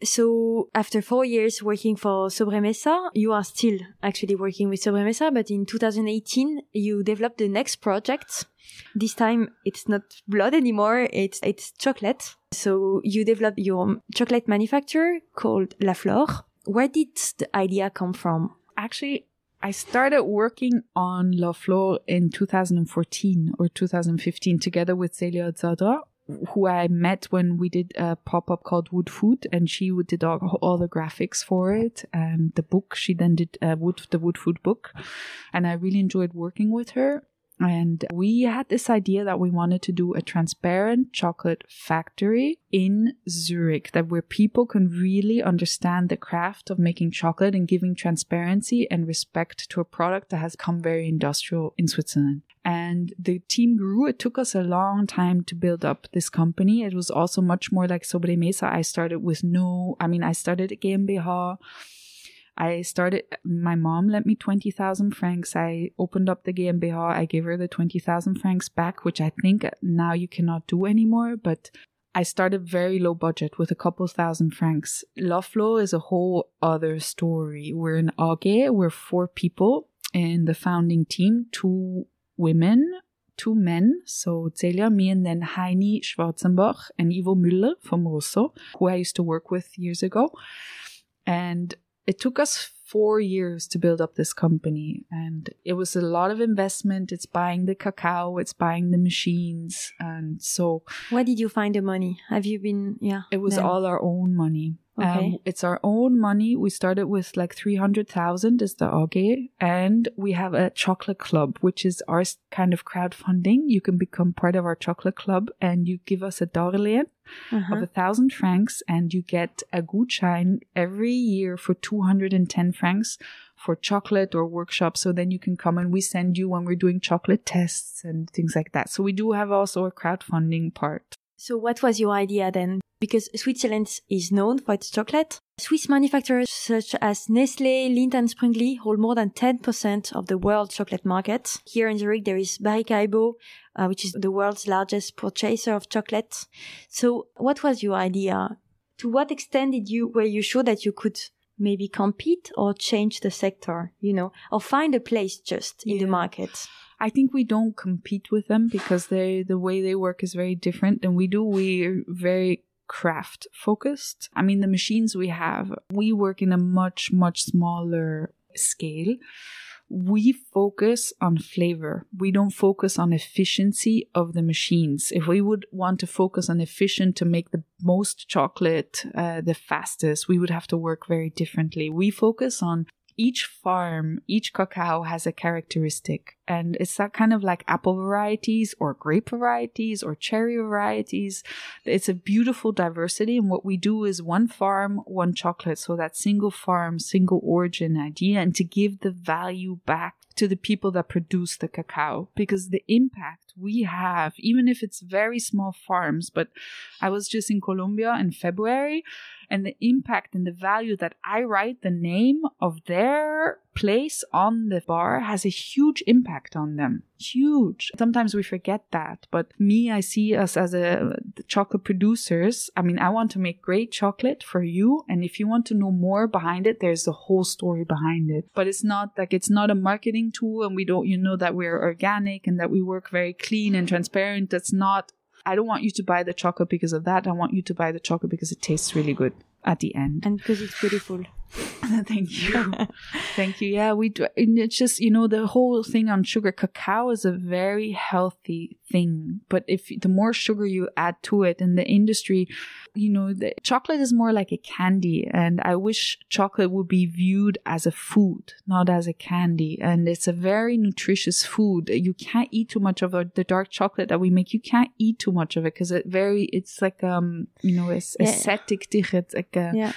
So after four years working for Sobremesa, you are still actually working with Sobremesa, but in 2018 you developed the next project. This time it's not blood anymore, it's it's chocolate. So you developed your chocolate manufacturer called La Flor. Where did the idea come from? Actually, I started working on La Flor in 2014 or 2015 together with Celia Zadra, who I met when we did a pop up called Wood Food, and she did all, all the graphics for it and the book. She then did uh, Wood, the Wood Food book, and I really enjoyed working with her. And we had this idea that we wanted to do a transparent chocolate factory in Zurich, that where people can really understand the craft of making chocolate and giving transparency and respect to a product that has come very industrial in Switzerland. And the team grew. It took us a long time to build up this company. It was also much more like Sobremesa. I started with no, I mean, I started at GmbH. I started, my mom lent me 20,000 francs. I opened up the GmbH. I gave her the 20,000 francs back, which I think now you cannot do anymore. But I started very low budget with a couple thousand francs. La Flor is a whole other story. We're in AG. We're four people in the founding team, two women, two men. So Celia, me, and then Heini Schwarzenbach and Ivo Müller from Rosso, who I used to work with years ago. And it took us four years to build up this company and it was a lot of investment it's buying the cacao it's buying the machines and so Where did you find the money? Have you been, yeah. it was there? all our own money Um, it's our own money we started with like 300000 is the AG and we have a chocolate club which is our kind of crowdfunding you can become part of our chocolate club and you give us a Darlehen Uh-huh. of a thousand francs and you get a Gutschein every year for 210 francs for chocolate or workshop. So then you can come and we send you when we're doing chocolate tests and things like that. So we do have also a crowdfunding part. So what was your idea then? Because Switzerland is known for its chocolate. Swiss manufacturers such as Nestle, Lindt and Sprüngli hold more than 10% of the world chocolate market. Here in Zurich there is Barry Callebaut, uh, which is the world's largest purchaser of chocolate. So what was your idea? To what extent did you, were you sure that you could maybe compete or change the sector, you know, or find a place just in the market? I think we don't compete with them because they the way they work is very different than we do. We're very craft focused. I mean, the machines we have, we work in a much, much smaller scale. We focus on flavor. We don't focus on efficiency of the machines. If we would want to focus on efficient to make the most chocolate uh, the fastest, we would have to work very differently. We focus on each farm, each cacao has a characteristic. And it's that kind of like apple varieties or grape varieties or cherry varieties. It's a beautiful diversity. And what we do is one farm, one chocolate. So that single farm, single origin idea and to give the value back to the people that produce the cacao because the impact we have, even if it's very small farms, but I was just in Colombia in February and the impact and the value that I write the name of their place on the bar has a huge impact on them. Huge. Sometimes we forget that, but me, I see us as a chocolate producers. I mean, I want to make great chocolate for you, and if you want to know more behind it, there's a whole story behind it. But it's not like it's not a marketing tool, and we don't, you know, that we're organic and that we work very clean and transparent. That's not I don't want you to buy the chocolate because of that. I want you to buy the chocolate because it tastes really good at the end. And because it's beautiful. Thank you. Thank you. Yeah, we do. And It's just, you know, the whole thing on sugar, cacao is a very healthy thing. But if the more sugar you add to it in the industry, you know, the chocolate is more like a candy. And I wish chocolate would be viewed as a food, not as a candy. And it's a very nutritious food. You can't eat too much of the dark chocolate that we make. You can't eat too much of it because it very, it's like, um, you know, it's Yeah. aesthetic. It's like a, Yeah.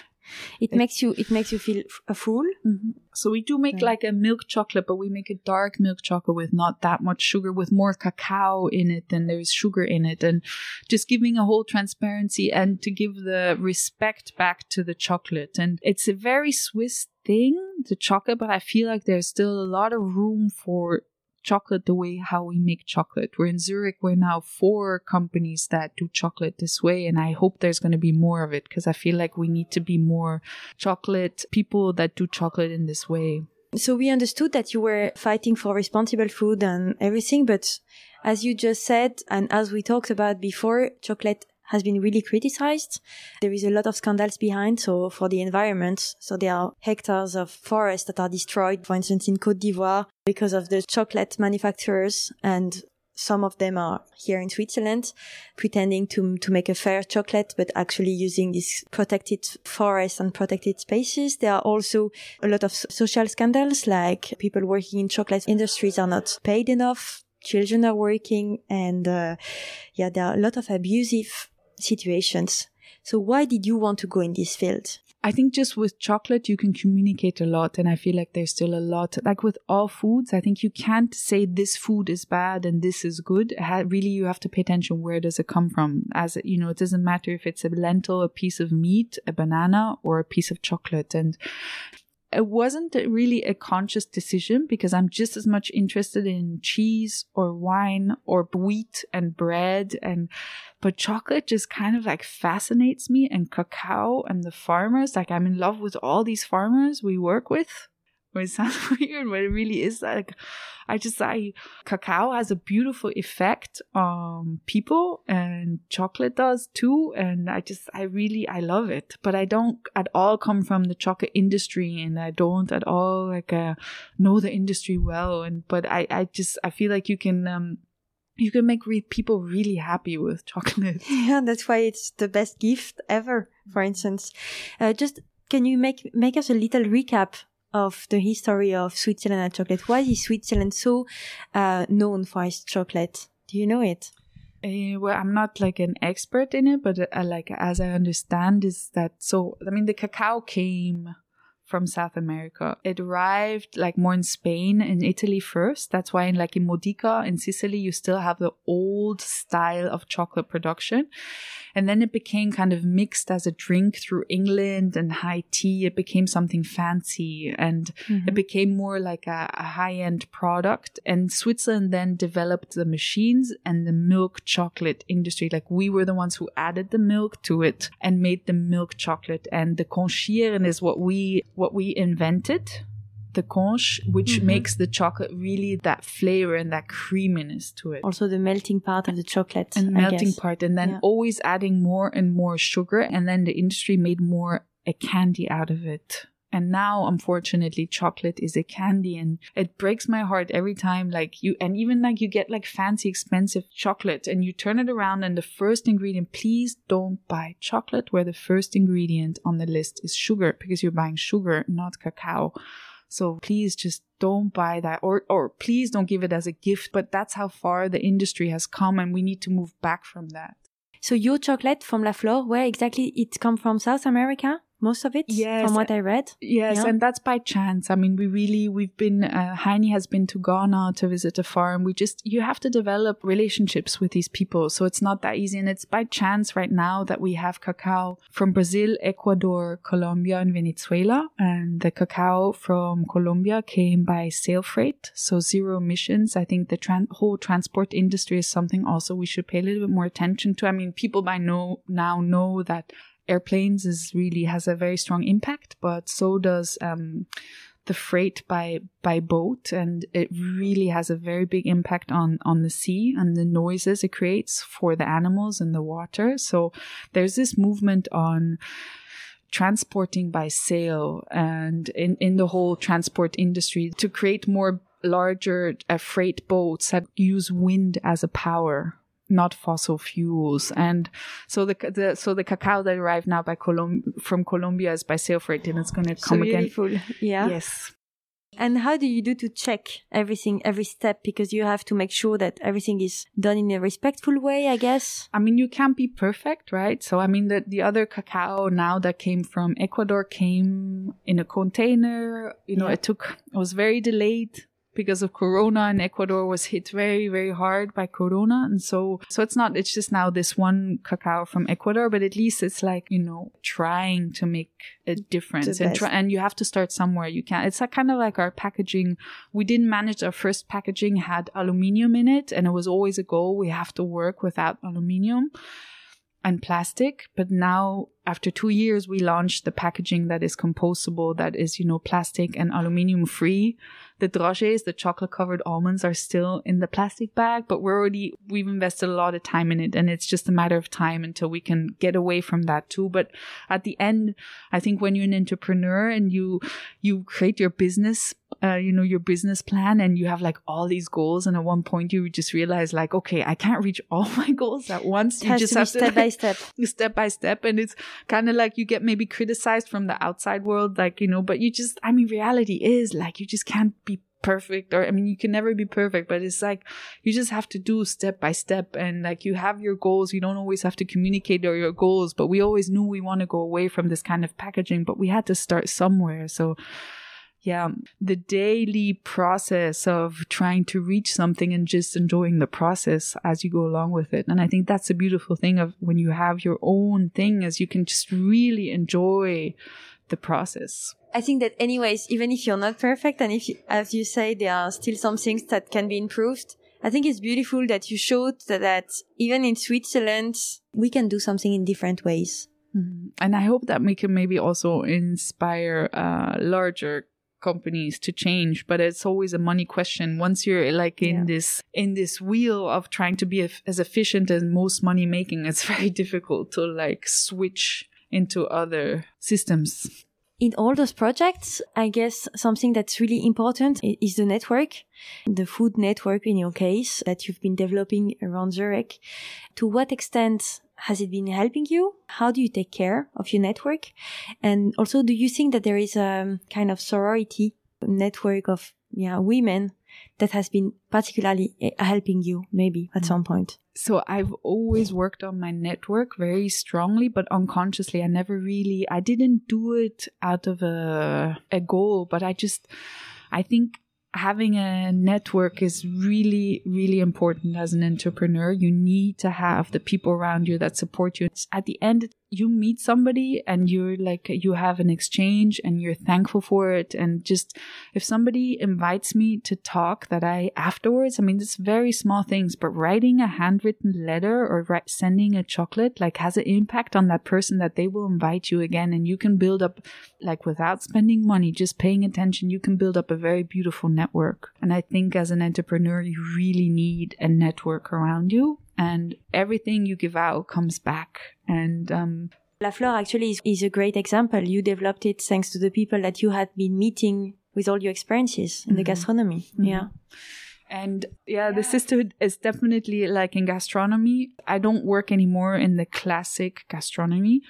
It makes you it makes you feel a fool. Mhm. So we do make Yeah. like a milk chocolate, but we make a dark milk chocolate with not that much sugar, with more cacao in it than there's sugar in it, and just giving a whole transparency and to give the respect back to the chocolate. And it's a very Swiss thing, the chocolate, but I feel like there's still a lot of room for chocolate the way how we make chocolate. We're in Zurich, we're now four companies that do chocolate this way, and I hope there's going to be more of it because I feel like we need to be more chocolate people that do chocolate in this way. So we understood that you were fighting for responsible food and everything, but as you just said, and as we talked about before, chocolate has been really criticized. There is a lot of scandals behind, so for the environment. So there are hectares of forests that are destroyed, for instance, in Côte d'Ivoire because of the chocolate manufacturers and some of them are here in Switzerland pretending to, to make a fair chocolate, but actually using these protected forests and protected spaces. There are also a lot of social scandals, like people working in chocolate industries are not paid enough. Children are working and, uh, yeah, there are a lot of abusive situations. So why did you want to go in this field? I think just with chocolate, you can communicate a lot. And I feel like there's still a lot, like with all foods, I think you can't say this food is bad and this is good. Ha- really, you have to pay attention. Where does it come from? As you know, it doesn't matter if it's a lentil, a piece of meat, a banana, or a piece of chocolate. And it wasn't really a conscious decision because I'm just as much interested in cheese or wine or wheat and bread and but chocolate just kind of like fascinates me and cacao and the farmers like I'm in love with all these farmers we work with. It sounds weird, but it really is like I just I cacao has a beautiful effect on people and chocolate does too and I just I really I love it but I don't at all come from the chocolate industry and I don't at all like uh, know the industry well and but I I just I feel like you can um you can make re- people really happy with chocolate Yeah, that's why it's the best gift ever. For instance, uh, just can you make make us a little recap of the history of Switzerland and chocolate? Why is Switzerland so uh, known for its chocolate? Do you know it? Uh, well, I'm not like an expert in it, but uh, like as I understand, is that so? I mean, the cacao came from South America. It arrived like more in Spain and Italy first. That's why in like in Modica in Sicily, you still have the old style of chocolate production. And then it became kind of mixed as a drink through England and high tea. It became something fancy and mm-hmm. it became more like a, a high end product. And Switzerland then developed the machines and the milk chocolate industry. Like we were the ones who added the milk to it and made the milk chocolate. And the conchieren is what we, what we invented. The conche, which Mhm. makes the chocolate really that flavor and that creaminess to it Also, the melting part of the chocolate and I melting guess. part and then Yeah. always adding more and more sugar and then the industry made more a candy out of it and now unfortunately chocolate is a candy and it breaks my heart every time like you and even like you get like fancy expensive chocolate and you turn it around and the first ingredient please don't buy chocolate where the first ingredient on the list is sugar because you're buying sugar not cacao so please just don't buy that or or please don't give it as a gift. But that's how far the industry has come and we need to move back from that. So your chocolate from La Flor, where exactly it come from? South America, most of it. Yes. from what I read. Yes, Yeah. and that's by chance. I mean, we really, we've been, uh, Heini has been to Ghana to visit a farm. We just, you have to develop relationships with these people. So it's not that easy. And it's by chance right now that we have cacao from Brazil, Ecuador, Colombia, and Venezuela. And the cacao from Colombia came by sail freight. So zero emissions. I think the tran- whole transport industry is something also we should pay a little bit more attention to. I mean, people by know, now know that airplanes is really has a very strong impact, but so does um, the freight by by boat, and it really has a very big impact on on the sea and the noises it creates for the animals in the water. So there's this movement on transporting by sail and in, in the whole transport industry to create more larger uh, freight boats that use wind as a power not fossil fuels. And so the, the so the cacao that arrived now by Colom- from Colombia is by sail freight, and it's going to come so again. beautiful. Yeah. Yes. And how do you do to check everything, every step? Because you have to make sure that everything is done in a respectful way, I guess. I mean, you can't be perfect, right? So, I mean, the, the other cacao now that came from Ecuador came in a container. You know, Yeah. it took, it was very delayed because of Corona and Ecuador was hit very, very hard by Corona. And so, so it's not, it's just now this one cacao from Ecuador, but at least it's like, you know, trying to make a difference and try, and you have to start somewhere. You can't, it's like kind of like our packaging. We didn't manage our first packaging had aluminium in it and it was always a goal. We have to work without aluminium and plastic. But now, after two years, we launched the packaging that is compostable, that is, you know, plastic and aluminium free. The droges, the chocolate covered almonds are still in the plastic bag, but we're already, we've invested a lot of time in it. And it's just a matter of time until we can get away from that too. But at the end, I think when you're an entrepreneur and you, you create your business, uh, you know, your business plan and you have like all these goals. And at one point you just realize like, okay, I can't reach all my goals at once. It you just to have step to by step. step by step and it's kind of like you get maybe criticized from the outside world like you know but you just i mean reality is like you just can't be perfect or i mean you can never be perfect but it's like you just have to do step by step and like you have your goals. You don't always have to communicate your your goals but we always knew we want to go away from this kind of packaging but we had to start somewhere. So yeah, the daily process of trying to reach something and just enjoying the process as you go along with it. And I think that's a beautiful thing of when you have your own thing is you can just really enjoy the process. I think that anyways, even if you're not perfect and if you, as you say, there are still some things that can be improved. I think it's beautiful that you showed that, that even in Switzerland, we can do something in different ways. Mhm. And I hope that we can maybe also inspire uh, larger companies to change but it's always a money question once you're like in Yeah. this in this wheel of trying to be as efficient as most money making it's very difficult to like switch into other systems In all those projects, I guess something that's really important is the network, the food network in your case that you've been developing around Zurich. To what extent has it been helping you? How do you take care of your network? And also, do you think that there is a kind of sorority network of yeah, women that has been particularly eh, helping you maybe at some point? so I've always worked on my network very strongly, but unconsciously. I never really, I didn't do it out of a, a goal, but I just, I think having a network is really, really important as an entrepreneur. You need to have the people around you that support you. At the end, you meet somebody and you're like, you have an exchange and you're thankful for it. And just if somebody invites me to talk that I afterwards, I mean, it's very small things, but writing a handwritten letter or write, sending a chocolate like has an impact on that person that they will invite you again. And you can build up like without spending money, just paying attention, you can build up a very beautiful network. And I think as an entrepreneur, you really need a network around you and everything you give out comes back. And, um, La Flor actually is, is a great example. You developed it thanks to the people that you had been meeting with all your experiences in the gastronomy. Yeah. And yeah, the sisterhood is definitely like in gastronomy. I don't work anymore in the classic gastronomy,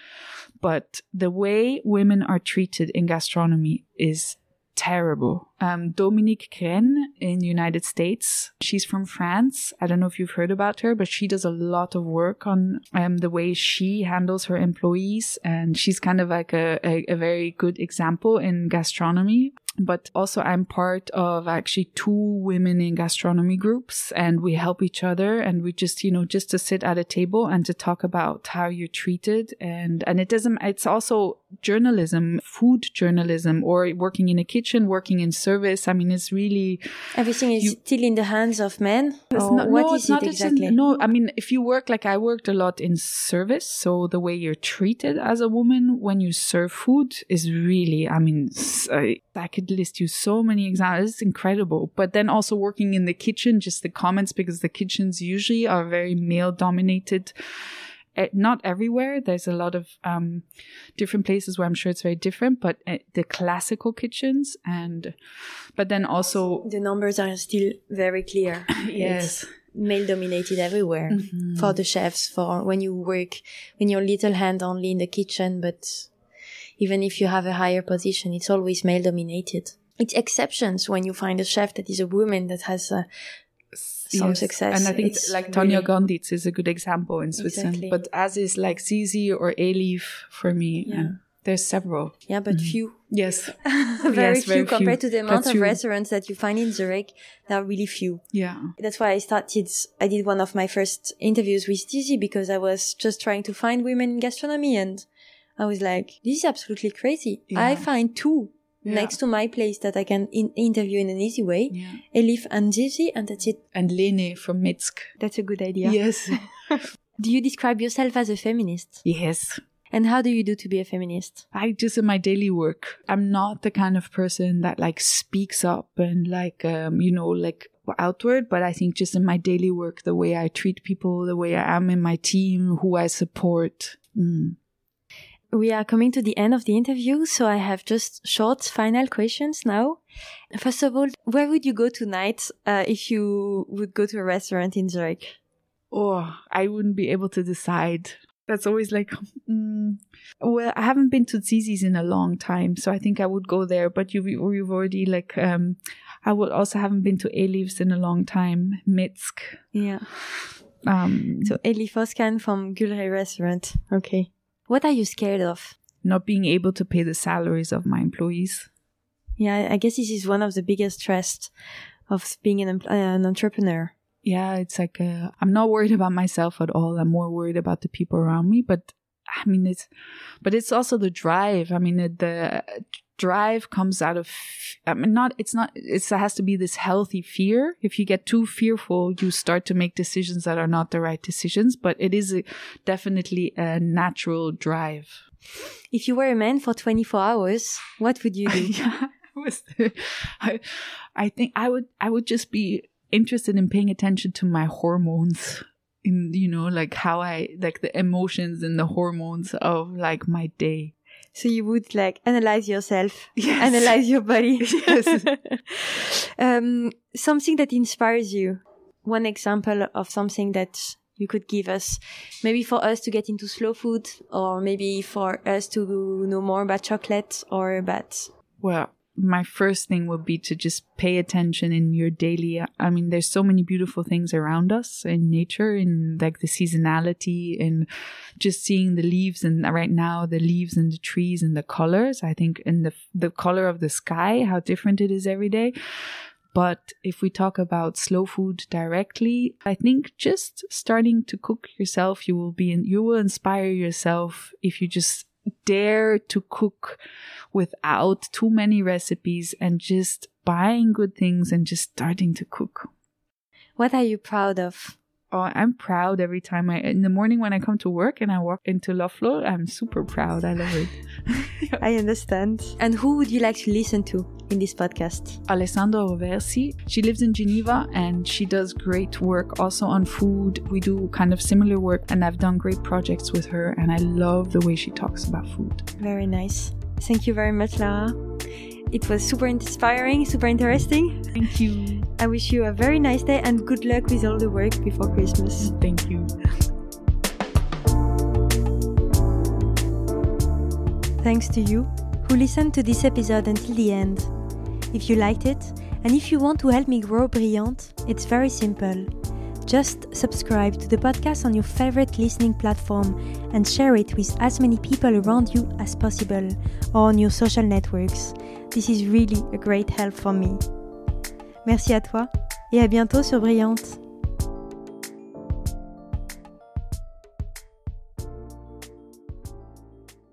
but the way women are treated in gastronomy is terrible. Um, Dominique Crenn in United States, she's from France. I don't know if you've heard about her, but she does a lot of work on um, the way she handles her employees. And she's kind of like a, a, a very good example in gastronomy but also I'm part of actually two women in gastronomy groups and we help each other and we just, you know, just to sit at a table and to talk about how you're treated. And, and it doesn't, it's also journalism, food journalism or working in a kitchen, working in service. I mean, it's really, Everything is You- still in the hands of men? it's not, what no, is it's not it exactly? in- no, I mean, if you work like I worked a lot in service, so the way you're treated as a woman when you serve food is really, I mean, I could list you so many examples. It's incredible. But then also working in the kitchen, just the comments because the kitchens usually are very male dominated. Not everywhere. There's a lot of um, different places where I'm sure it's very different, but uh, the classical kitchens and, but then also the numbers are still very clear. yes, male dominated everywhere Mhm. for the chefs. For when you work, when you're little hand only in the kitchen, but even if you have a higher position, it's always male dominated. It's exceptions when you find a chef that is a woman that has a some Yes. success. And I think It's like Tanja really- Grandits is a good example in Switzerland, Exactly. but as is like Zizi or Elif for me. Yeah. there's several. yeah, but Mhm. few. Yes. very Yes, few very compared few. to the amount That's of true. restaurants that you find in Zurich. There are really few. Yeah. That's why I started, I did one of my first interviews with Dizzy because I was just trying to find women in gastronomy and I was like, this is absolutely crazy. I find two Yeah. next to my place that I can in- interview in an easy way. Yeah. Elif and Dizzy and that's it. And Lene from Metzg. That's a good idea. Yes. Do you describe yourself as a feminist? yes. And how do you do to be a feminist? I just in my daily work, I'm not the kind of person that like speaks up and like, um, you know, like outward, but I think just in my daily work, the way I treat people, the way I am in my team, who I support. Mm. We are coming to the end of the interview, so I have just short final questions now. First of all, where would you go tonight uh, if you would go to a restaurant in Zurich? Oh, I wouldn't be able to decide. That's always like, mm, well, I haven't been to Zizi's in a long time, so I think I would go there. But you've, you've already like, um, I would also haven't been to Elif's in a long time. Mitsk. Yeah. Um, So Elif Oskan from Gulre Restaurant. Okay. What are you scared of? not being able to pay the salaries of my employees. Yeah, I guess this is one of the biggest stress of being an, uh, an entrepreneur. Yeah, it's like uh, I'm not worried about myself at all. I'm more worried about the people around me. But I mean, it's but it's also the drive. I mean, the drive comes out of. I mean, not. It's not. It's, it has to be this healthy fear. If you get too fearful, you start to make decisions that are not the right decisions. But it is a, definitely a natural drive. If you were a man for 24 hours, what would you do? yeah, I was. I, I think I would. I would just be interested in paying attention to my hormones. In you know, like how I like the emotions and the hormones of like my day. so you would like analyze yourself, Yes. analyze your body. Yes. um, something that inspires you. One example of something that you could give us, maybe for us to get into slow food, or maybe for us to know more about chocolate or about Well, my first thing would be to just pay attention in your daily. I mean, there's so many beautiful things around us in nature, in like the seasonality, and just seeing the leaves and right now the leaves and the trees and the colors. I think in the the color of the sky, how different it is every day. But if we talk about slow food directly, I think just starting to cook yourself, you will be in, you will inspire yourself if you just dare to cook without too many recipes and just buying good things and just starting to cook. what are you proud of? Oh, I'm proud every time I in the morning when I come to work and I walk into La Loflo, I'm super proud. I love it. I understand. And who would you like to listen to in this podcast? Alessandra Roversi. She lives in Geneva and she does great work also on food. We do kind of similar work and I've done great projects with her and I love the way she talks about food. Very nice. Thank you very much, Lara. It was super inspiring, super interesting. Thank you. I wish you a very nice day and good luck with all the work before Christmas. Thank you. Thanks to you who listened to this episode until the end. If you liked it, and if you want to help me grow Brillante, it's very simple. Just subscribe to the podcast on your favorite listening platform and share it with as many people around you as possible or on your social networks. This is really a great help for me. Merci à toi et à bientôt sur Brillante.